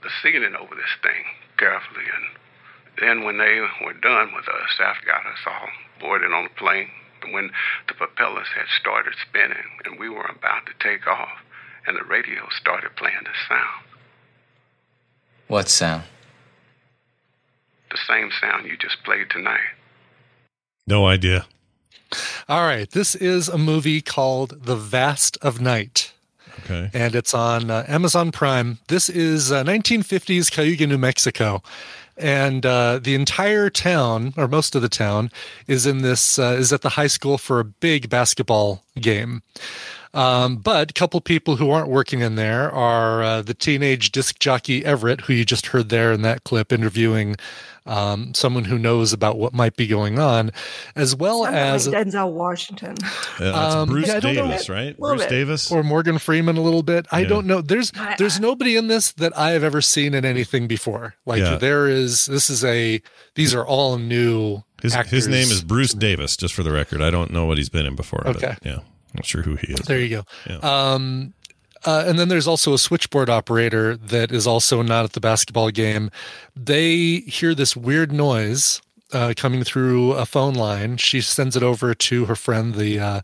the ceiling over this thing carefully, and then when they were done with us, after got us all boarded on the plane, and when the propellers had started spinning and we were about to take off, and the radio started playing the sound, What sound? the same sound you just played tonight. No idea. All right. This is a movie called The Vast of Night. Okay. and it's on uh, Amazon Prime. This is uh, 1950s Cayuga, New Mexico, and uh, the entire town, or most of the town, is in this uh, is at the high school for a big basketball game. Um, but a couple people who aren't working in there are uh, the teenage disc jockey Everett, who you just heard there in that clip, interviewing um, someone who knows about what might be going on, as well Sounded as like Denzel Washington. It's Um, Bruce yeah, I don't know. Davis, right? Bruce bit. Davis. or Morgan Freeman a little bit. I Yeah. don't know. There's there's nobody in this that I have ever seen in anything before. Like Yeah. there is this is a these are all new His his name is Bruce Davis. Just for the record, I don't know what he's been in before. Okay. But yeah, not sure who he is. There you go. Yeah. Um, uh, and then there's also a switchboard operator that is also not at the basketball game. They hear this weird noise uh, coming through a phone line. She sends it over to her friend, the uh,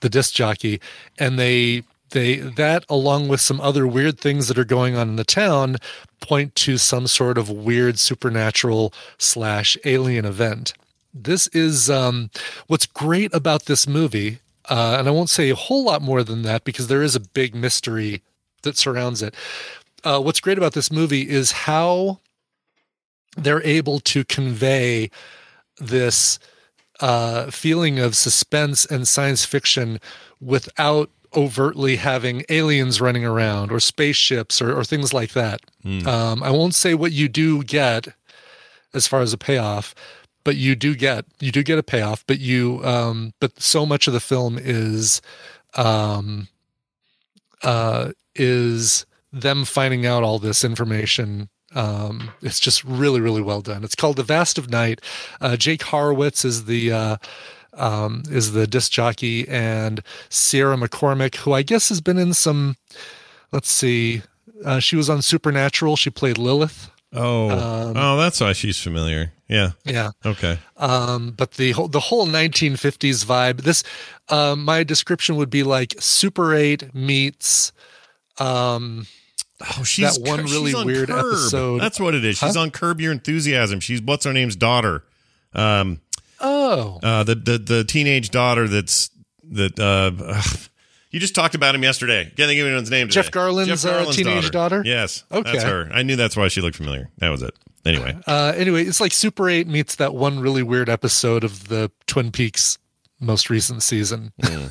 the disc jockey, and they they that along with some other weird things that are going on in the town point to some sort of weird supernatural slash alien event. This is um, what's great about this movie Uh, and I won't say a whole lot more than that because there is a big mystery that surrounds it. Uh, what's great about this movie is how they're able to convey this uh, feeling of suspense and science fiction without overtly having aliens running around or spaceships or, or things like that. Hmm. Um, I won't say what you do get as far as a payoff, but you do get you do get a payoff. But you um, but so much of the film is um, uh, is them finding out all this information. Um, it's just really, really well done. It's called The Vast of Night. Uh, Jake Horowitz is the uh, um, is the disc jockey, and Sierra McCormick, who I guess has been in some. Let's see, uh, she was on Supernatural. She played Lilith. Oh, Um, oh, that's why she's familiar. Yeah. Yeah. Okay. Um, but the whole the whole 1950s vibe. This, uh, my description would be like Super 8 meets. Um, oh, She's that one Cur- really weird Curb. episode. That's what it is. She's Huh? on Curb Your Enthusiasm. She's what's her name's daughter. Um, Oh, uh, the the the teenage daughter that's that. Uh. You just talked about him yesterday. Can't think of anyone's name. Jeff today. Garlin's, uh, teenage daughter? Yes. Okay. That's her. I knew that's why she looked familiar. That was it. Anyway. Uh, anyway, it's like Super 8 meets that one really weird episode of the Twin Peaks most recent season. So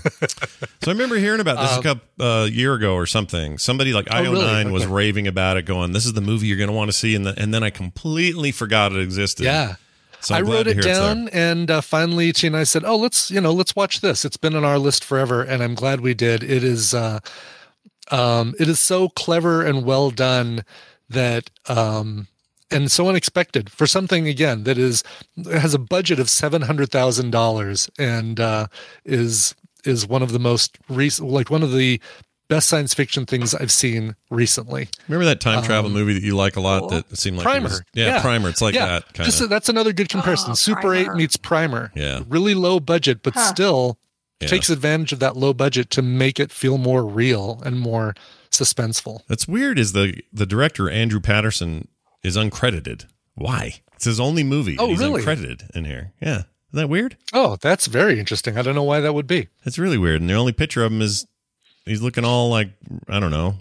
I remember hearing about this a Um, couple uh, year ago or something. Somebody like Oh, IO9 really? was raving about it, going, "This is the movie you're going to want to see," and, the, and then I completely forgot it existed. Yeah. So I wrote it down, and uh, finally, Tina and I said, "Oh, let's you know, let's watch this. It's been on our list forever, and I'm glad we did. It is, uh, um, it is so clever and well done that, um, and so unexpected for something again that is has a budget of seven hundred thousand dollars and uh, is is one of the most recent, like one of the best science fiction things I've seen recently. Remember that time travel Um, movie that you like a lot? That seemed like it Primer. was- yeah, Primer. It's like Yeah. that kind Just of. that's another good comparison. Super 8 meets Primer. Yeah. Really low budget, but Huh. still Yeah. takes advantage of that low budget to make it feel more real and more suspenseful. That's weird. Is the the director Andrew Patterson is uncredited? Why? It's his only movie. Oh, he's really? Uncredited in here. Yeah. Isn't that weird? Oh, that's very interesting. I don't know why that would be. It's really weird. And the only picture of him is he's looking all like I don't know.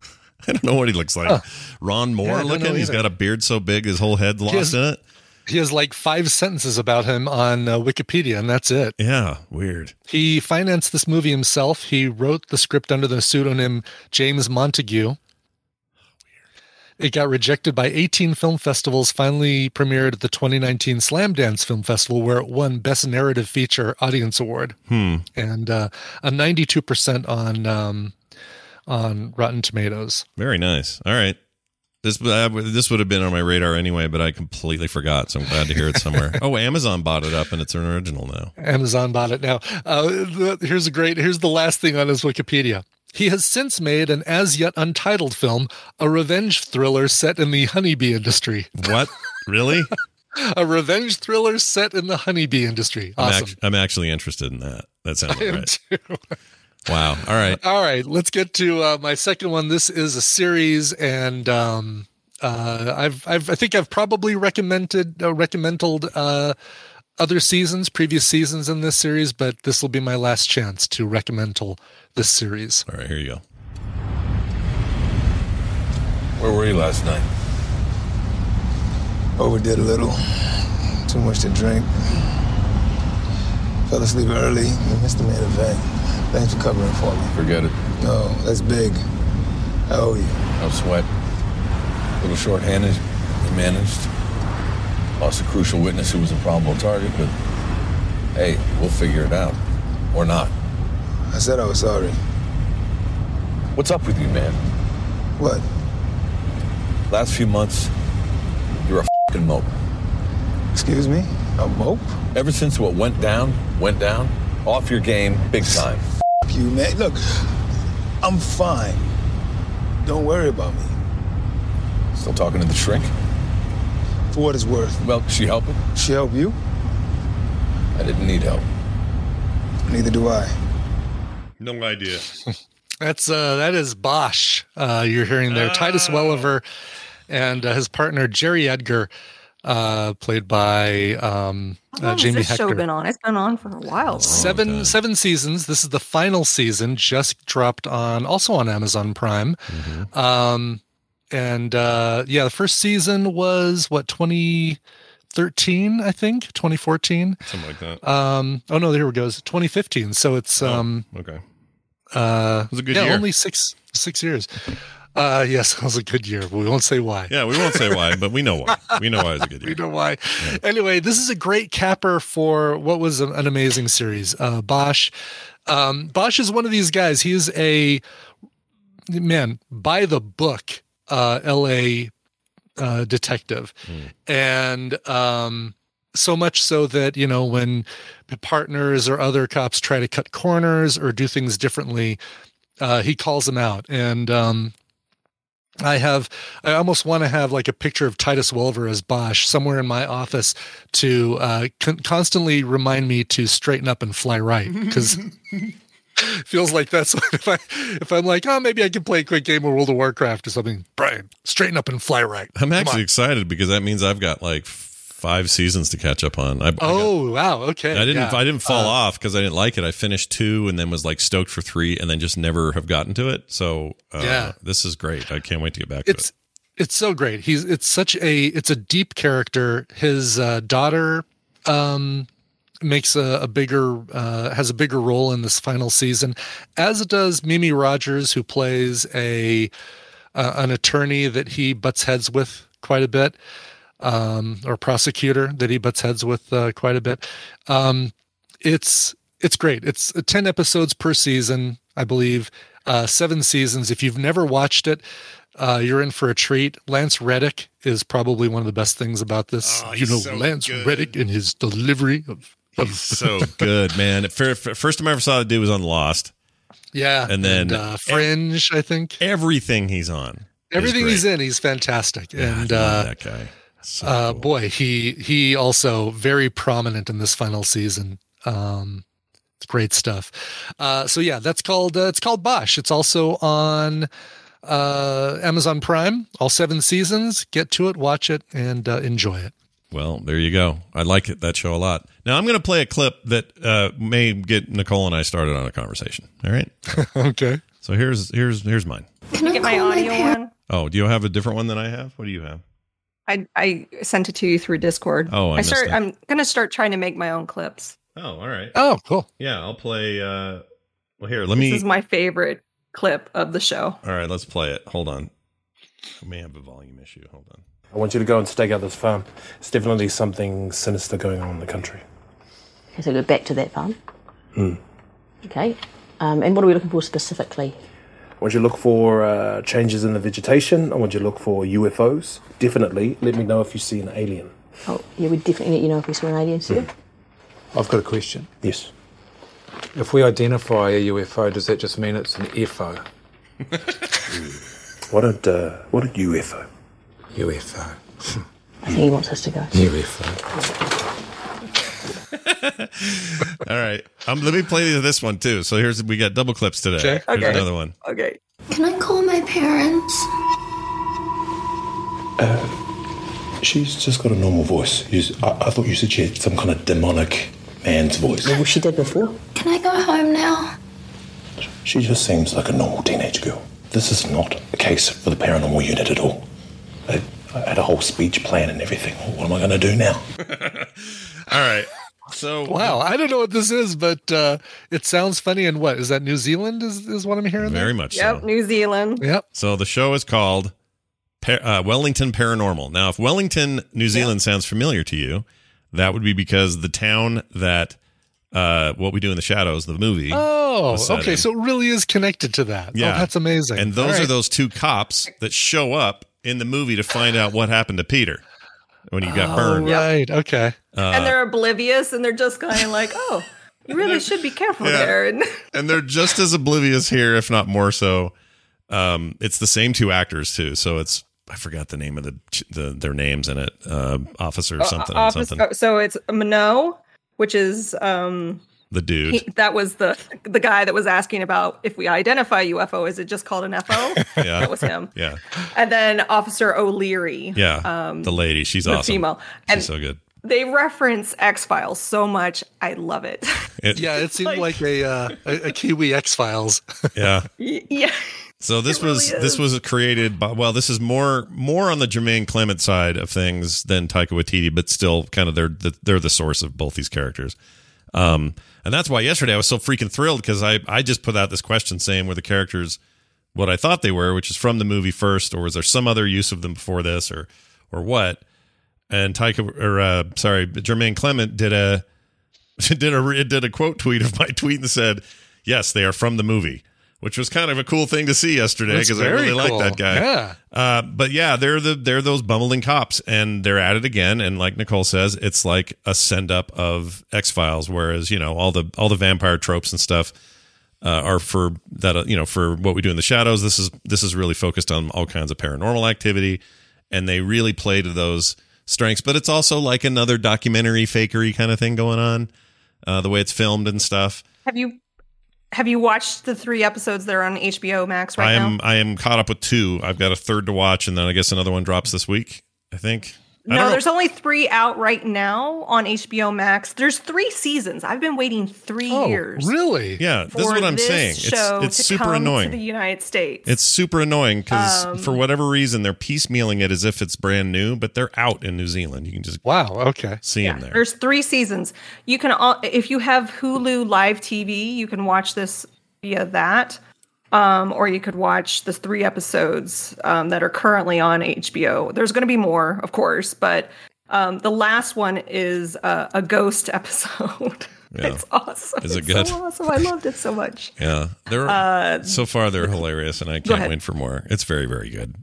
I don't know what he looks like. Huh. Ron Moore don't looking. He's got a beard so big his whole head's lost has- in it. He has like five sentences about him on uh, Wikipedia, and that's it. Yeah, weird. He financed this movie himself. He wrote the script under the pseudonym James Montague. It got rejected by 18 film festivals, finally premiered at the 2019 Slamdance Film Festival, where it won Best Narrative Feature Audience Award. Hmm. And uh, a 92% on um, on Rotten Tomatoes. Very nice. All right. This uh, this would have been on my radar anyway, but I completely forgot. So I'm glad to hear it somewhere. oh, Amazon bought it up, and it's an original now. Amazon bought it now. Uh, here's a great. Here's the last thing on his Wikipedia. He has since made an as yet untitled film, a revenge thriller set in the honeybee industry. What? Really? a revenge thriller set in the honeybee industry. I'm, Awesome. act- I'm actually interested in that. That sounds I right. too. Wow. All right. All right, let's get to uh, my second one. This is a series, and um, uh, I've, I've, I think I've probably recommended, uh, recommended uh, other seasons, previous seasons in this series, but this will be my last chance to recommend this series. All right, here you go. Where were you last night? Overdid a little. Too much to drink. Fell asleep early. We missed the main event. Thanks for covering for me. Forget it. No, that's big. I owe you. No sweat. A little short-handed. We managed. Lost a crucial witness who was a probable target, but hey, we'll figure it out. Or not. I said I was sorry. What's up with you, man? What? Last few months, you're a fucking mope. Excuse me? A mope? Ever since what went down, went down, off your game, big time. You man. Look, I'm fine. Don't worry about me. Still talking to the shrink? For what it's worth. Well, she helping? She help you? I didn't need help. Neither do I. No idea. That's uh, that is Bosch. Uh, you're hearing there, Titus Welliver, and uh, his partner Jerry Edgar. uh, played by um, How uh, long Jamie has this show been on? It's been on for a while. Seven seven seasons. This is the final season. Just dropped on also on Amazon Prime. Mm-hmm. Um, and uh, yeah, the first season was what 2013, I think, 2014. Something like that. Um, oh no, there it goes, 2015. So it's um, okay. Uh, It was a good yeah, year. only six six years. Uh, yes, it was a good year, but we won't say why. Yeah, we won't say why, but we know why. We know why it's a good year. We know why. Anyway, this is a great capper for what was an, an amazing series. Uh, Bosch. Um, Bosch is one of these guys. He is a man by the book uh, L.A. Uh, detective, and um, so much so that you know when partners or other cops try to cut corners or do things differently, uh, he calls them out and. Um, I have, I almost want to have like a picture of Titus Welliver as Bosch somewhere in my office to uh, con- constantly remind me to straighten up and fly right because feels like that's what if I if I'm like oh maybe I can play a quick game of World of Warcraft or something. Brian, straighten up and fly right. I'm actually excited because that means I've got like five seasons to catch up on. I, I got- Oh wow, okay. I didn't. yeah. I didn't fall Uh, off because I didn't like it. I finished two and then was like stoked for three, and then just never have gotten to it. So uh, Yeah. this is great. I can't wait to get back It's to it. it's so great. He's it's such a it's a deep character. His uh, daughter um makes a, a bigger uh, has a bigger role in this final season, as does Mimi Rogers, who plays a uh, an attorney that he butts heads with quite a bit, um, or prosecutor that he butts heads with uh, quite a bit. Um, it's it's great. It's uh, ten episodes per season, I believe. Uh, seven seasons. If you've never watched it, uh, you're in for a treat. Lance Reddick is probably one of the best things about this. Oh, you know, so Lance good. Reddick and his delivery of. It. So good, man. Fir- fir- First time I ever saw the dude was on Lost, yeah, and then uh, Fringe. I think everything he's on. everything he's in, he's fantastic. Yeah, and I love uh, that guy. So uh, cool. boy, he he also very prominent in this final season. Um, it's great stuff. Uh, so yeah, that's called uh, it's called Bosch. It's also on uh, Amazon Prime. All seven seasons. Get to it, watch it, and uh, enjoy it. Well, there you go. I like it, that show a lot. Now I'm going to play a clip that uh, may get Nicole and I started on a conversation. All right. okay. So here's here's here's mine. Can I get my audio one? Oh, do you have a different one than I have? What do you have? I I sent it to you through Discord. Oh, I missed start. it. I'm gonna start trying to make my own clips. Oh, all right. Oh, cool. Yeah, I'll play. Uh, well, here, let me. This is my favorite clip of the show. all right, let's play it. Hold on. I may have a volume issue. Hold on. I want you to go and stake out this farm. It's definitely something sinister going on in the country. Okay, so go back to that farm. Hmm. Okay. Um, and what are we looking for specifically? I want you to look for uh, changes in the vegetation. I want you to look for UFOs. Definitely let me know if you see an alien. Oh, yeah, we definitely let you know if we saw an alien, sir. I've got a question. Yes. If we identify a UFO, does that just mean it's an FO? What a uh, what a UFO. UFO. I think he wants us to go. UFO. All right. Um, let me play this one too. So here's we got double clips today. Okay. Here's Okay. another one. Okay. Can I call my parents? Uh, she's just got a normal voice. I, s- I, I thought you said she had some kind of demonic man's voice. Well, she did before. Can I go home now? She just seems like a normal teenage girl. This is not a case for the paranormal unit at all. I, I had a whole speech plan and everything. What am I going to do now? All right. So Wow, I don't know what this is, but uh, it sounds funny. And what is that? New Zealand is is what I'm hearing. Very there? much Yep, so. New Zealand. Yep. So the show is called Pa- uh, Wellington Paranormal. Now, if Wellington, New Zealand sounds familiar to you, that would be because the town that uh, What We Do in the Shadows, the movie. Oh, okay. in. So it really is connected to that. Yeah. Oh, that's amazing. And those All are those two cops that show up in the movie to find out what happened to Peter when he got Oh, burned. Right. Okay. Uh, and they're oblivious and they're just kind of like, oh, you really should be careful Yeah. there. And and they're just as oblivious here, if not more so. Um, it's the same two actors too, so it's I forgot the name of the, the their names in it, uh, officer Uh, something office- something. oh, so it's Mano, which is um the dude. He, that was the the guy that was asking about if we identify UFO, is it just called an FO? Yeah. that was him. yeah, And then Officer O'Leary. yeah. um, the lady, she's the awesome. female. She's so good. they reference X Files so much. I love it. It- yeah, it seemed like, a, uh, a a Kiwi X Files. Yeah. yeah. So this was really this was created by well, this is more more on the Jermaine Clement side of things than Taika Waititi, but still kind of they're the, they're the source of both these characters. Um, and that's why yesterday I was so freaking thrilled because I I just put out this question saying were the characters what I thought they were, which is from the movie first, or was there some other use of them before this, or or what? And Taika or uh, sorry, Jermaine Clement did a did a did a quote tweet of my tweet and said, "Yes, they are from the movie," which was kind of a cool thing to see yesterday because I really cool. like that guy. Yeah. Uh, but yeah, they're the they're those bumbling cops, and they're at it again. And like Nicole says, it's like a send up of X Files, whereas you know all the all the vampire tropes and stuff uh, are for that uh, you know for what we do in the shadows. This is this is really focused on all kinds of paranormal activity, and they really play to those strengths. But it's also like another documentary fakery kind of thing going on, uh, the way it's filmed and stuff. Have you have you watched the three episodes that are on HBO Max right I am now? I am caught up with two. I've got a third to watch, and then I guess another one drops this week. I think. I don't No, there's only three out right now on HBO Max. There's three seasons. I've been waiting three Oh, years. really? Yeah, this is what I'm saying. It's show it's to super come annoying. to the United States. It's super annoying because Um, for whatever reason they're piecemealing it as if it's brand new, but they're out in New Zealand. You can just wow, okay, see them there. There's three seasons. You can, all if you have Hulu Live TV, you can watch this via that, um, or you could watch the three episodes um, that are currently on HBO. There's going to be more, of course, but um, the last one is uh, a ghost episode. Yeah. It's awesome. Is it It's good? So awesome. I loved it so much. Yeah, they're Uh, so far they're hilarious, and I can't wait for more. It's very very good.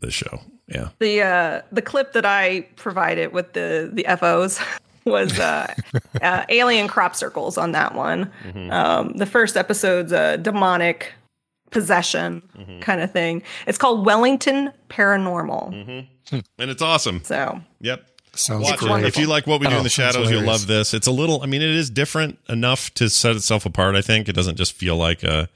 This show, yeah. The uh, the clip that I provided with the the FOs was uh, uh, alien crop circles on that one. Mm-hmm. Um, the first episode's a demonic possession Mm-hmm. kind of thing. It's called Wellington Paranormal. and it's awesome. So Yep. Sounds Watch great. it. If you like what we do Oh, in the sounds shadows, you'll love this. It's a little. I mean, it is different enough to set itself apart. I think it doesn't just feel like a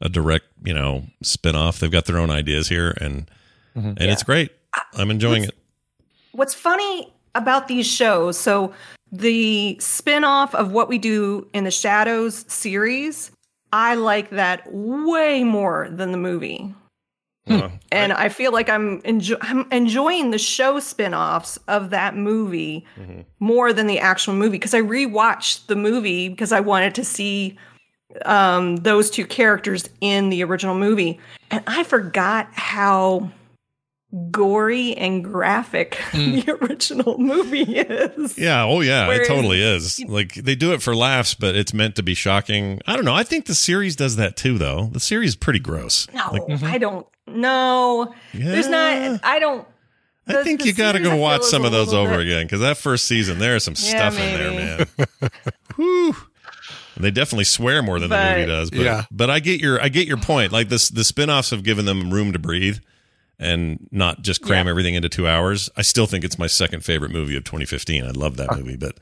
a direct, you know, spin off. They've got their own ideas here, and Mm-hmm. and it's great. I'm enjoying it. what's funny about these shows so the spin-off of what we do in the shadows series i like that way more than the movie. Uh, and I, feel like I'm, enjo- I'm enjoying the show spin-offs of that movie Mm-hmm. more than the actual movie because I rewatched the movie because I wanted to see um, those two characters in the original movie, and I forgot how gory and graphic the mm. original movie is. Yeah. Oh, yeah. Whereas- it totally is. Like they do it for laughs, but it's meant to be shocking. I don't know. I think the series does that too, though. The series is pretty gross. No, Like, I mm-hmm. don't. No, there's not. I don't. I think you got to go watch some of those over bit- again because that first season there's some Yeah, stuff in there, man. Whew. And They definitely swear more than the movie does, but Yeah. but I get your I get your point. Like this, the spin-offs have given them room to breathe and not just cram Yeah. everything into two hours. I still think it's my second favorite movie of 2015. I love that movie, but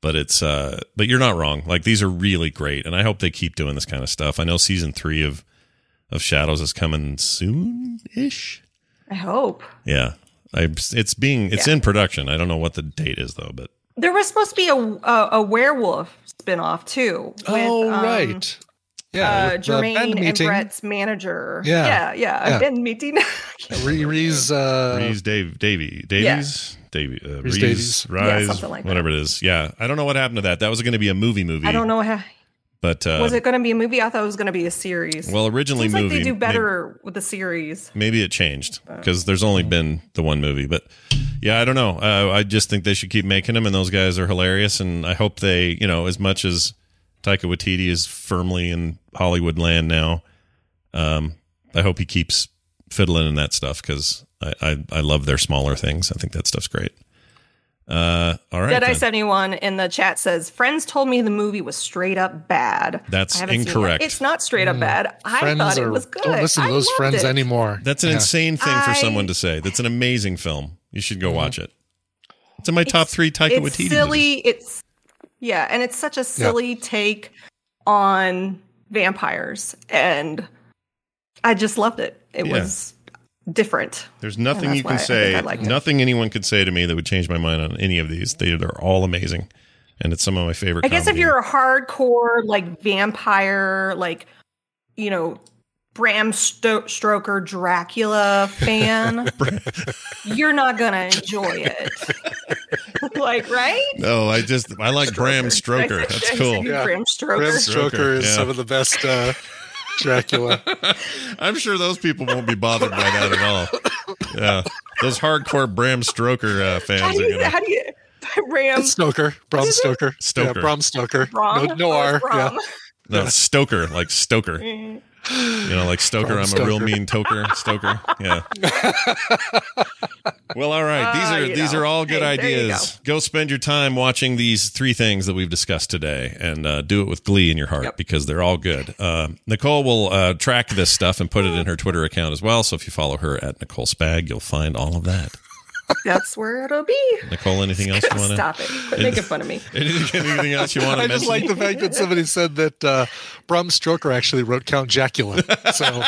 but it's uh but you're not wrong. Like these are really great, and I hope they keep doing this kind of stuff. I know season three of of Shadows is coming soon ish. I hope Yeah. I, it's being it's Yeah. in production. I don't know what the date is though, but there was supposed to be a a, a werewolf spin-off too. With, oh um, right, yeah, uh, Jermaine and meeting. Brett's manager. Yeah. yeah, yeah. Yeah. A band meeting. Ree's uh, Reese Dave Davy Davies Davy uh, Reese Reese Davies. Yeah, Rise something like that. whatever it is. Yeah, I don't know what happened to that. That was going to be a movie movie. I don't know how. But uh, was it going to be a movie? I thought it was going to be a series. Well, originally Seems like movie. they do Maybe- better with the series. Maybe it changed Uh, because there's only been the one movie. But yeah, I don't know. Uh, I just think they should keep making them, and those guys are hilarious. And I hope they, you know, as much as Taika Waititi is firmly in Hollywood land now, um, I hope he keeps fiddling in that stuff because I, I I love their smaller things. I think that stuff's great. Uh, all right, Jedi seventy one in the chat says, "Friends told me the movie was straight up bad." That's I it. incorrect. It's not straight up bad. I friends thought it are- was good. Don't listen to I those loved friends it. anymore. That's an Yeah. insane thing for I- someone to say. That's an amazing film. You should go Mm-hmm. watch it. It's in my top three Taika It's Waititi. silly. movies. It's Yeah, and it's such a silly take on vampires, and I just loved it. It Yeah. was different. There's nothing you can say, I liked it. nothing anyone could say to me that would change my mind on any of these. They, they're all amazing, and it's some of my favorite. I guess if you're a hardcore like vampire, like you know, Bram Sto- Stoker Dracula fan, you're not gonna enjoy it. like, right? no, I just I like Bram Stroker. Did I That's cool. say Bram Stoker. Bram Stoker is yeah. some of the best uh, Dracula. I'm sure those people won't be bothered by that at all. Yeah, those hardcore Bram Stoker uh, How fans do are you? gonna. How do you? Bram Stoker, Bram Stoker, Stoker. yeah, Bram Stoker. Bram? No, no Oh, R. Bram. No, Stoker, like Stoker. You know, like Stoker. Bram I'm a real mean toker. Stoker. Yeah. well, all right. These Ah, are you these know. are all good Hey, ideas. Go. spend your time watching these three things that we've discussed today, and uh, do it with glee in your heart because they're all good. Uh, Nicole will uh, track this stuff and put it in her Twitter account as well. So if you follow her at Nicole Spag, you'll find all of that. That's where it'll be. Nicole, anything else you want to Stop it! Quit making fun of me. Anything, anything else you want to I mention? just like the fact that somebody said that uh, Bram Stoker actually wrote Count Jacula. So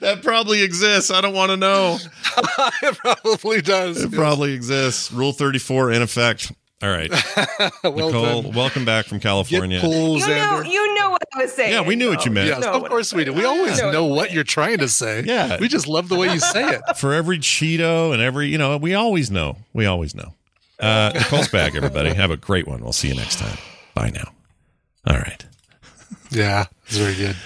that probably exists. I don't want to know. it probably does. It probably exists. Rule 34 in effect. All right. well Nicole, done. welcome back from California. Get cool, You know, you know what I was saying. Yeah, we knew what you meant. Yes, know of course we do. We always know know what you're trying to say. Yeah. We just love the way you say it. For every Cheeto and every, you know, we always know. We always know. Uh, Nicole's back, everybody. Have a great one. We'll see you next time. Bye now. All right. Yeah, it's very good.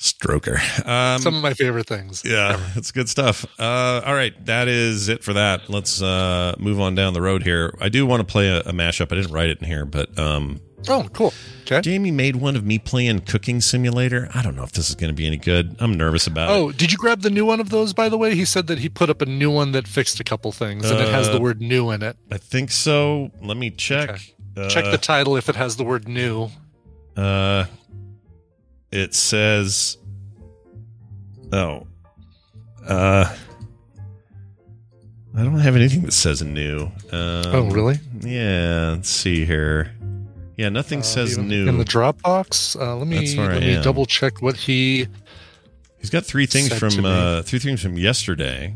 Stroker. Um, Some of my favorite things. yeah, it's good stuff. Uh, all right, that is it for that. Let's uh, move on down the road here. I do want to play a, a mashup. I didn't write it in here, but um, Oh, cool. Okay. Jamie made one of me playing Cooking Simulator. I don't know if this is going to be any good. I'm nervous about it. Oh, did you grab the new one of those, by the way? He said that he put up a new one that fixed a couple things and it has Uh, the word new in it. I think so. Let me check. Check Uh, the title if it has the word new. Uh, it says, oh, uh, I don't have anything that says new. Um, Oh, really? Yeah. Let's see here. Yeah, nothing says Even new. In the Dropbox? Uh, let me, let me double check what he. He's got three things from uh, three things from yesterday,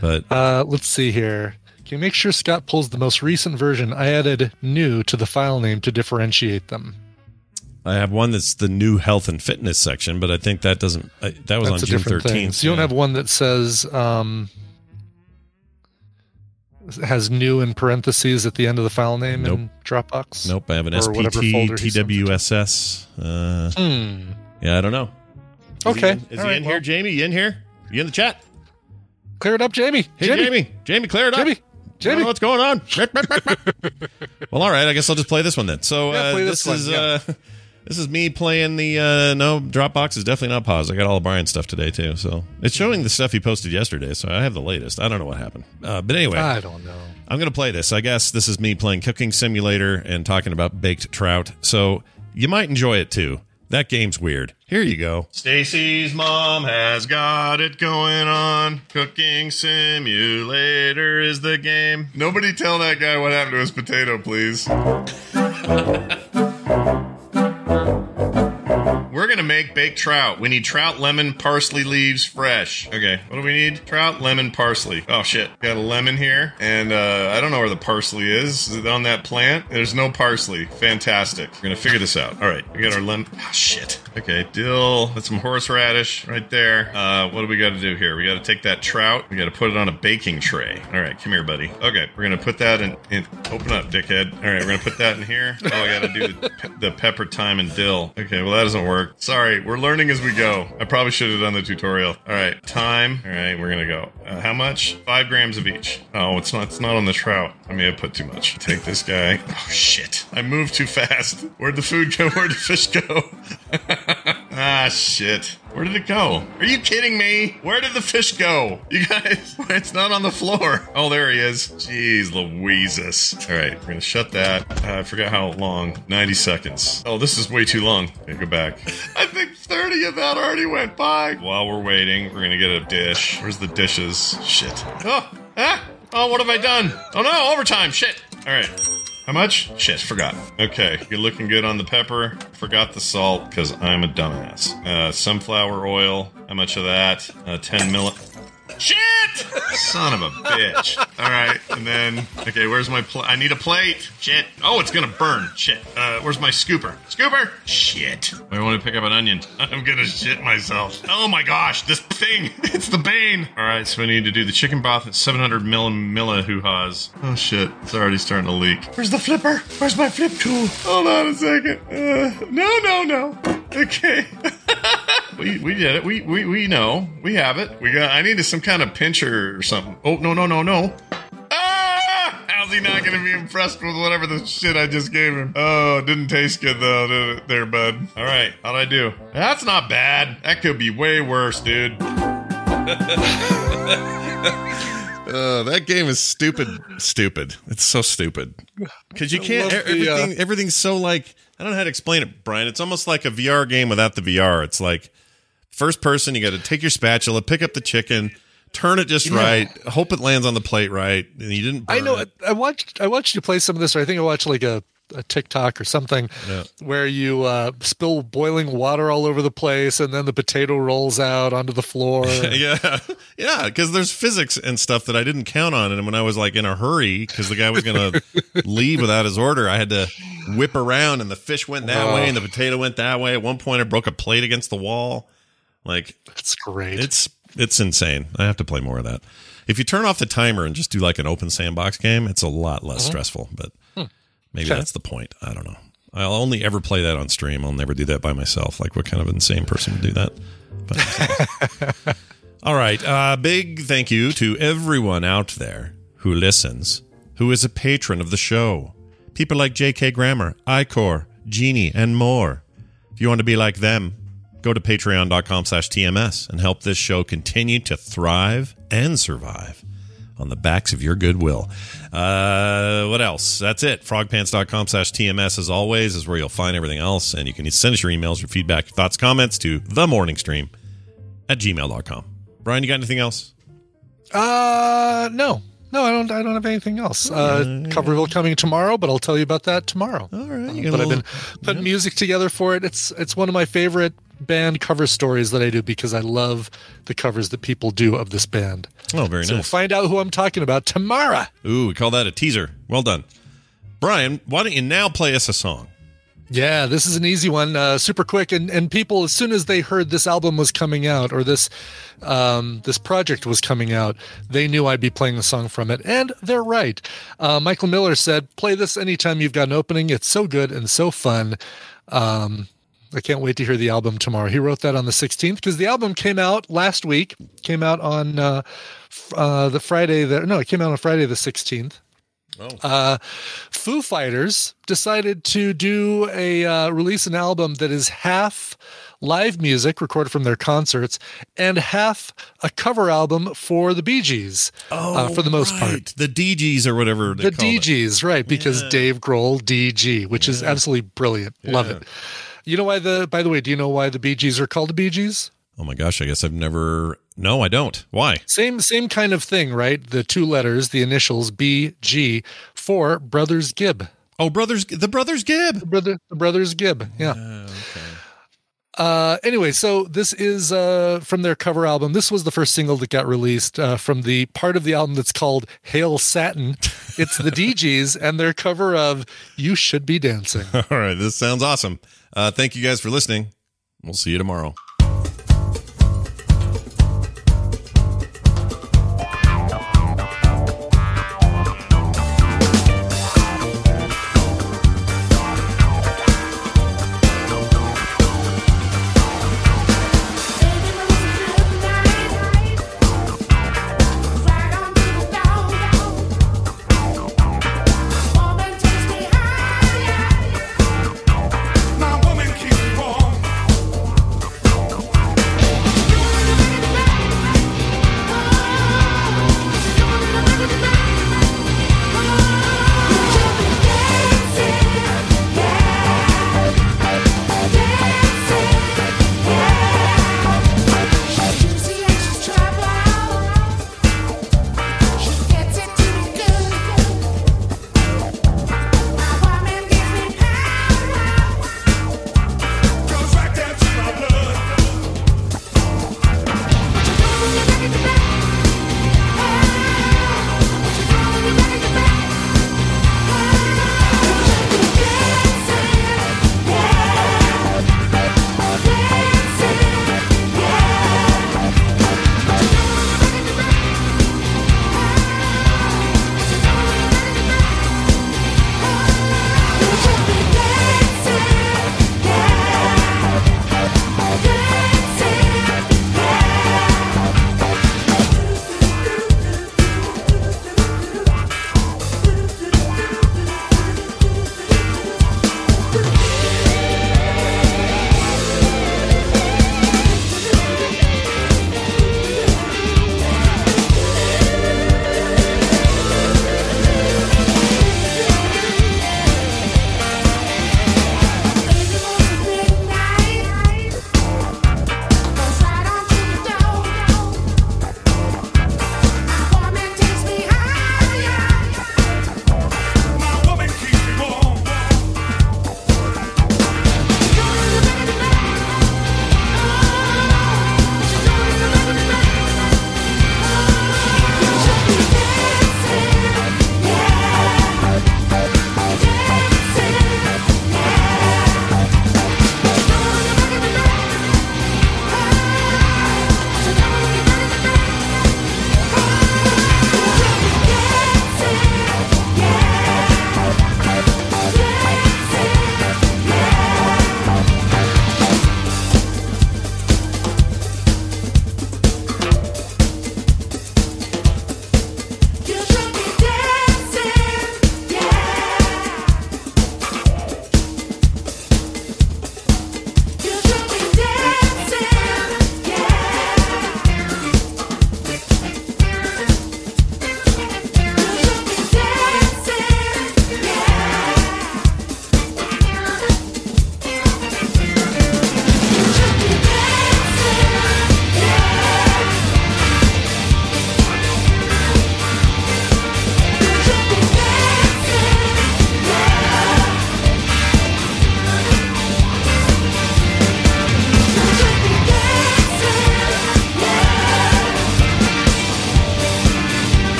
but Uh, let's see here. Can you make sure Scott pulls the most recent version? I added new to the file name to differentiate them. I have one that's the new health and fitness section. But I think that doesn't. Uh, that was That's on June different thing. thirteenth. So you don't have one that says um, has new in parentheses at the end of the file name in Dropbox. Nope, I have an Or SPT folder he sent it to. TWSS. Uh, Hmm. Yeah, I don't know. Is Okay. he in, is All he right, in here, well. Jamie? You in here? You in the chat? Clear it up, Jamie. Hey, Jamie. Jamie, clear it up. Jamie. Jamie. What's going on? well, all right. I guess I'll just play this one then. So Yeah, uh, play this, this one, is yeah. This is me playing the uh, no Dropbox is definitely not paused. I got all of Brian's stuff today too, so it's showing the stuff he posted yesterday. So I have the latest. I don't know what happened, uh, but anyway, I don't know. I'm going to play this. I guess this is me playing Cooking Simulator and talking about baked trout. So you might enjoy it too. That game's weird. Here you go. Stacy's mom has got it going on. Cooking Simulator is the game. Nobody tell that guy what happened to his potato, please. We're gonna make baked trout. We need trout, lemon, parsley leaves, fresh. Okay, what do we need? Trout, lemon, parsley. Oh shit, got a lemon here, and uh, I don't know where the parsley is. Is it on that plant? There's no parsley. Fantastic. We're gonna figure this out. All right, we got our lemon. Oh shit. Okay, dill. That's some horseradish right there. Uh, what do we got to do here? We got to take that trout. We got to put it on a baking tray. All right, come here, buddy. Okay, we're gonna put that in. in open up, dickhead. All right, we're gonna put that in here. Oh, I got to do the, the pepper, thyme, and dill. Okay, well that doesn't work. Sorry, we're learning as we go. I probably should have done the tutorial. All right, time. All right, we're gonna go. Uh, how much? Five grams of each. Oh, it's not. It's not on the trout. I may have put too much. Take this guy. Oh shit! I moved too fast. Where'd the food go? Where'd the fish go? ah shit! Where did it go? Are you kidding me? Where did the fish go? You guys, it's not on the floor. Oh, there he is. Jeez Louises. All right, we're gonna shut that. Uh, I forgot how long. 90 seconds. Oh, this is way too long. Okay, go back. I think 30 of that already went by. While we're waiting, we're gonna get a dish. Where's the dishes? Shit. Oh, ah! Oh, what have I done? Oh no, overtime. Shit. All right. How much? Shit, forgot. Okay, you're looking good on the pepper. Forgot the salt because I'm a dumbass. Uh, sunflower oil. How much of that? Uh, 10 milli. Shit! Son of a bitch. All right, and then okay, where's my plate? I need a plate. Shit. Oh, it's gonna burn. Shit. Uh, where's my scooper? Scooper. Shit. I want to pick up an onion. I'm gonna shit myself. Oh my gosh, this thing. It's the bane. All right, so we need to do the chicken broth at 700 milli milli hoo ha's. Oh shit, it's already starting to leak. Where's the flipper? Where's my flip tool? Hold on a second. Uh, no, no, no. Okay. we we did it. We we we know. We have it. We got. I needed some kind of pincher or something. Oh no no no no. Ah! How's he not going to be impressed with whatever the shit I just gave him? Oh, it didn't taste good though, did it, there, bud? All right, how'd I do? That's not bad. That could be way worse, dude. Uh, that game is stupid. Stupid. It's so stupid. Because you can't. the, everything. uh, everything's so like. I don't know how to explain it, Brian. It's almost like a VR game without the VR. It's like first person. You got to take your spatula, pick up the chicken, turn it just Yeah. right, hope it lands on the plate right, and you didn't. I know. it. I watched. I watched you play some of this. Or I think I watched like a, a TikTok or something Yeah. where you uh, spill boiling water all over the place, and then the potato rolls out onto the floor. yeah, yeah, because there's physics and stuff that I didn't count on, and when I was like in a hurry because the guy was gonna leave without his order, I had to whip around, and the fish went that Oh. way, and the potato went that way. At one point, I broke a plate against the wall. Like it's great. It's it's insane. I have to play more of that. If you turn off the timer and just do like an open sandbox game, it's a lot less Mhm. stressful. But Hmm. maybe Okay. that's the point. I don't know. I'll only ever play that on stream. I'll never do that by myself. Like, what kind of insane person would do that? But All right. Uh, big thank you to everyone out there who listens, who is a patron of the show. People like J.K. Grammar, Icor, Genie, and more. If you want to be like them, go to patreon.com slash TMS and help this show continue to thrive and survive on the backs of your goodwill. Uh, what else? That's it. Frogpants.com slash TMS, as always, is where you'll find everything else. And you can send us your emails, your feedback, your thoughts, comments to the morning stream at gmail.com. Brian, you got anything else? Uh, no, no, I don't. I don't have anything else. Uh, Coverville coming tomorrow, but I'll tell you about that tomorrow. All right, but I've been putting music together for it. It's it's one of my favorite band cover stories that I do because I love the covers that people do of this band. Oh, very nice. so nice. find out who I'm talking about tomorrow. Ooh, we call that a teaser. Well done. Brian, why don't you now play us a song? Yeah, this is an easy one, uh, super quick, and and people as soon as they heard this album was coming out or this um, this project was coming out, they knew I'd be playing the song from it, and they're right. Uh, Michael Miller said, "Play this anytime you've got an opening. It's so good and so fun." Um, I can't wait to hear the album tomorrow. He wrote that on the 16th because the album came out last week. Came out on uh, uh, the Friday that no, it came out on Friday the 16th. Oh. Uh, Foo Fighters decided to do a uh, release an album that is half live music recorded from their concerts and half a cover album for the Bee Gees. uh, for the most part, Oh, The Dee Gees or whatever they the call it. Dee Gees, right? Because Dave Grohl, DG, which is absolutely brilliant. Love it. You know why the? By the way, do you know why the Bee Gees are called the Bee Gees? Oh my gosh, I guess I've never. No, I don't. Why? Same same kind of thing, right? The two letters, the initials B G for Brothers Gibb. Oh, brothers, the Brothers Gibb. The brother, the Brothers Gibb. Yeah. Oh, Uh, anyway, so this is uh, from their cover album. This was the first single that got released uh, from the part of the album that's called Hail Satin. It's the Dee Gees and their cover of You Should Be Dancing. All right, this sounds awesome. Uh, thank you guys for listening. We'll see you tomorrow.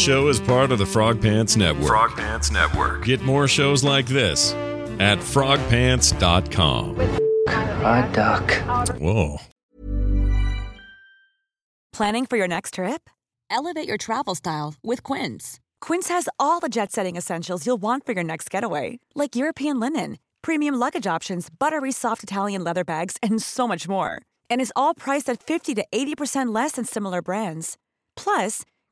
Show is part of the Frog Pants Network. Frog Pants Network. Get more shows like this at frogpants.com. A duck. Whoa. Planning for your next trip? Elevate your travel style with Quince. Quince has all the jet setting essentials you'll want for your next getaway, like European linen, premium luggage options, buttery soft Italian leather bags, and so much more. And is all priced at 50 to 80% less than similar brands. Plus,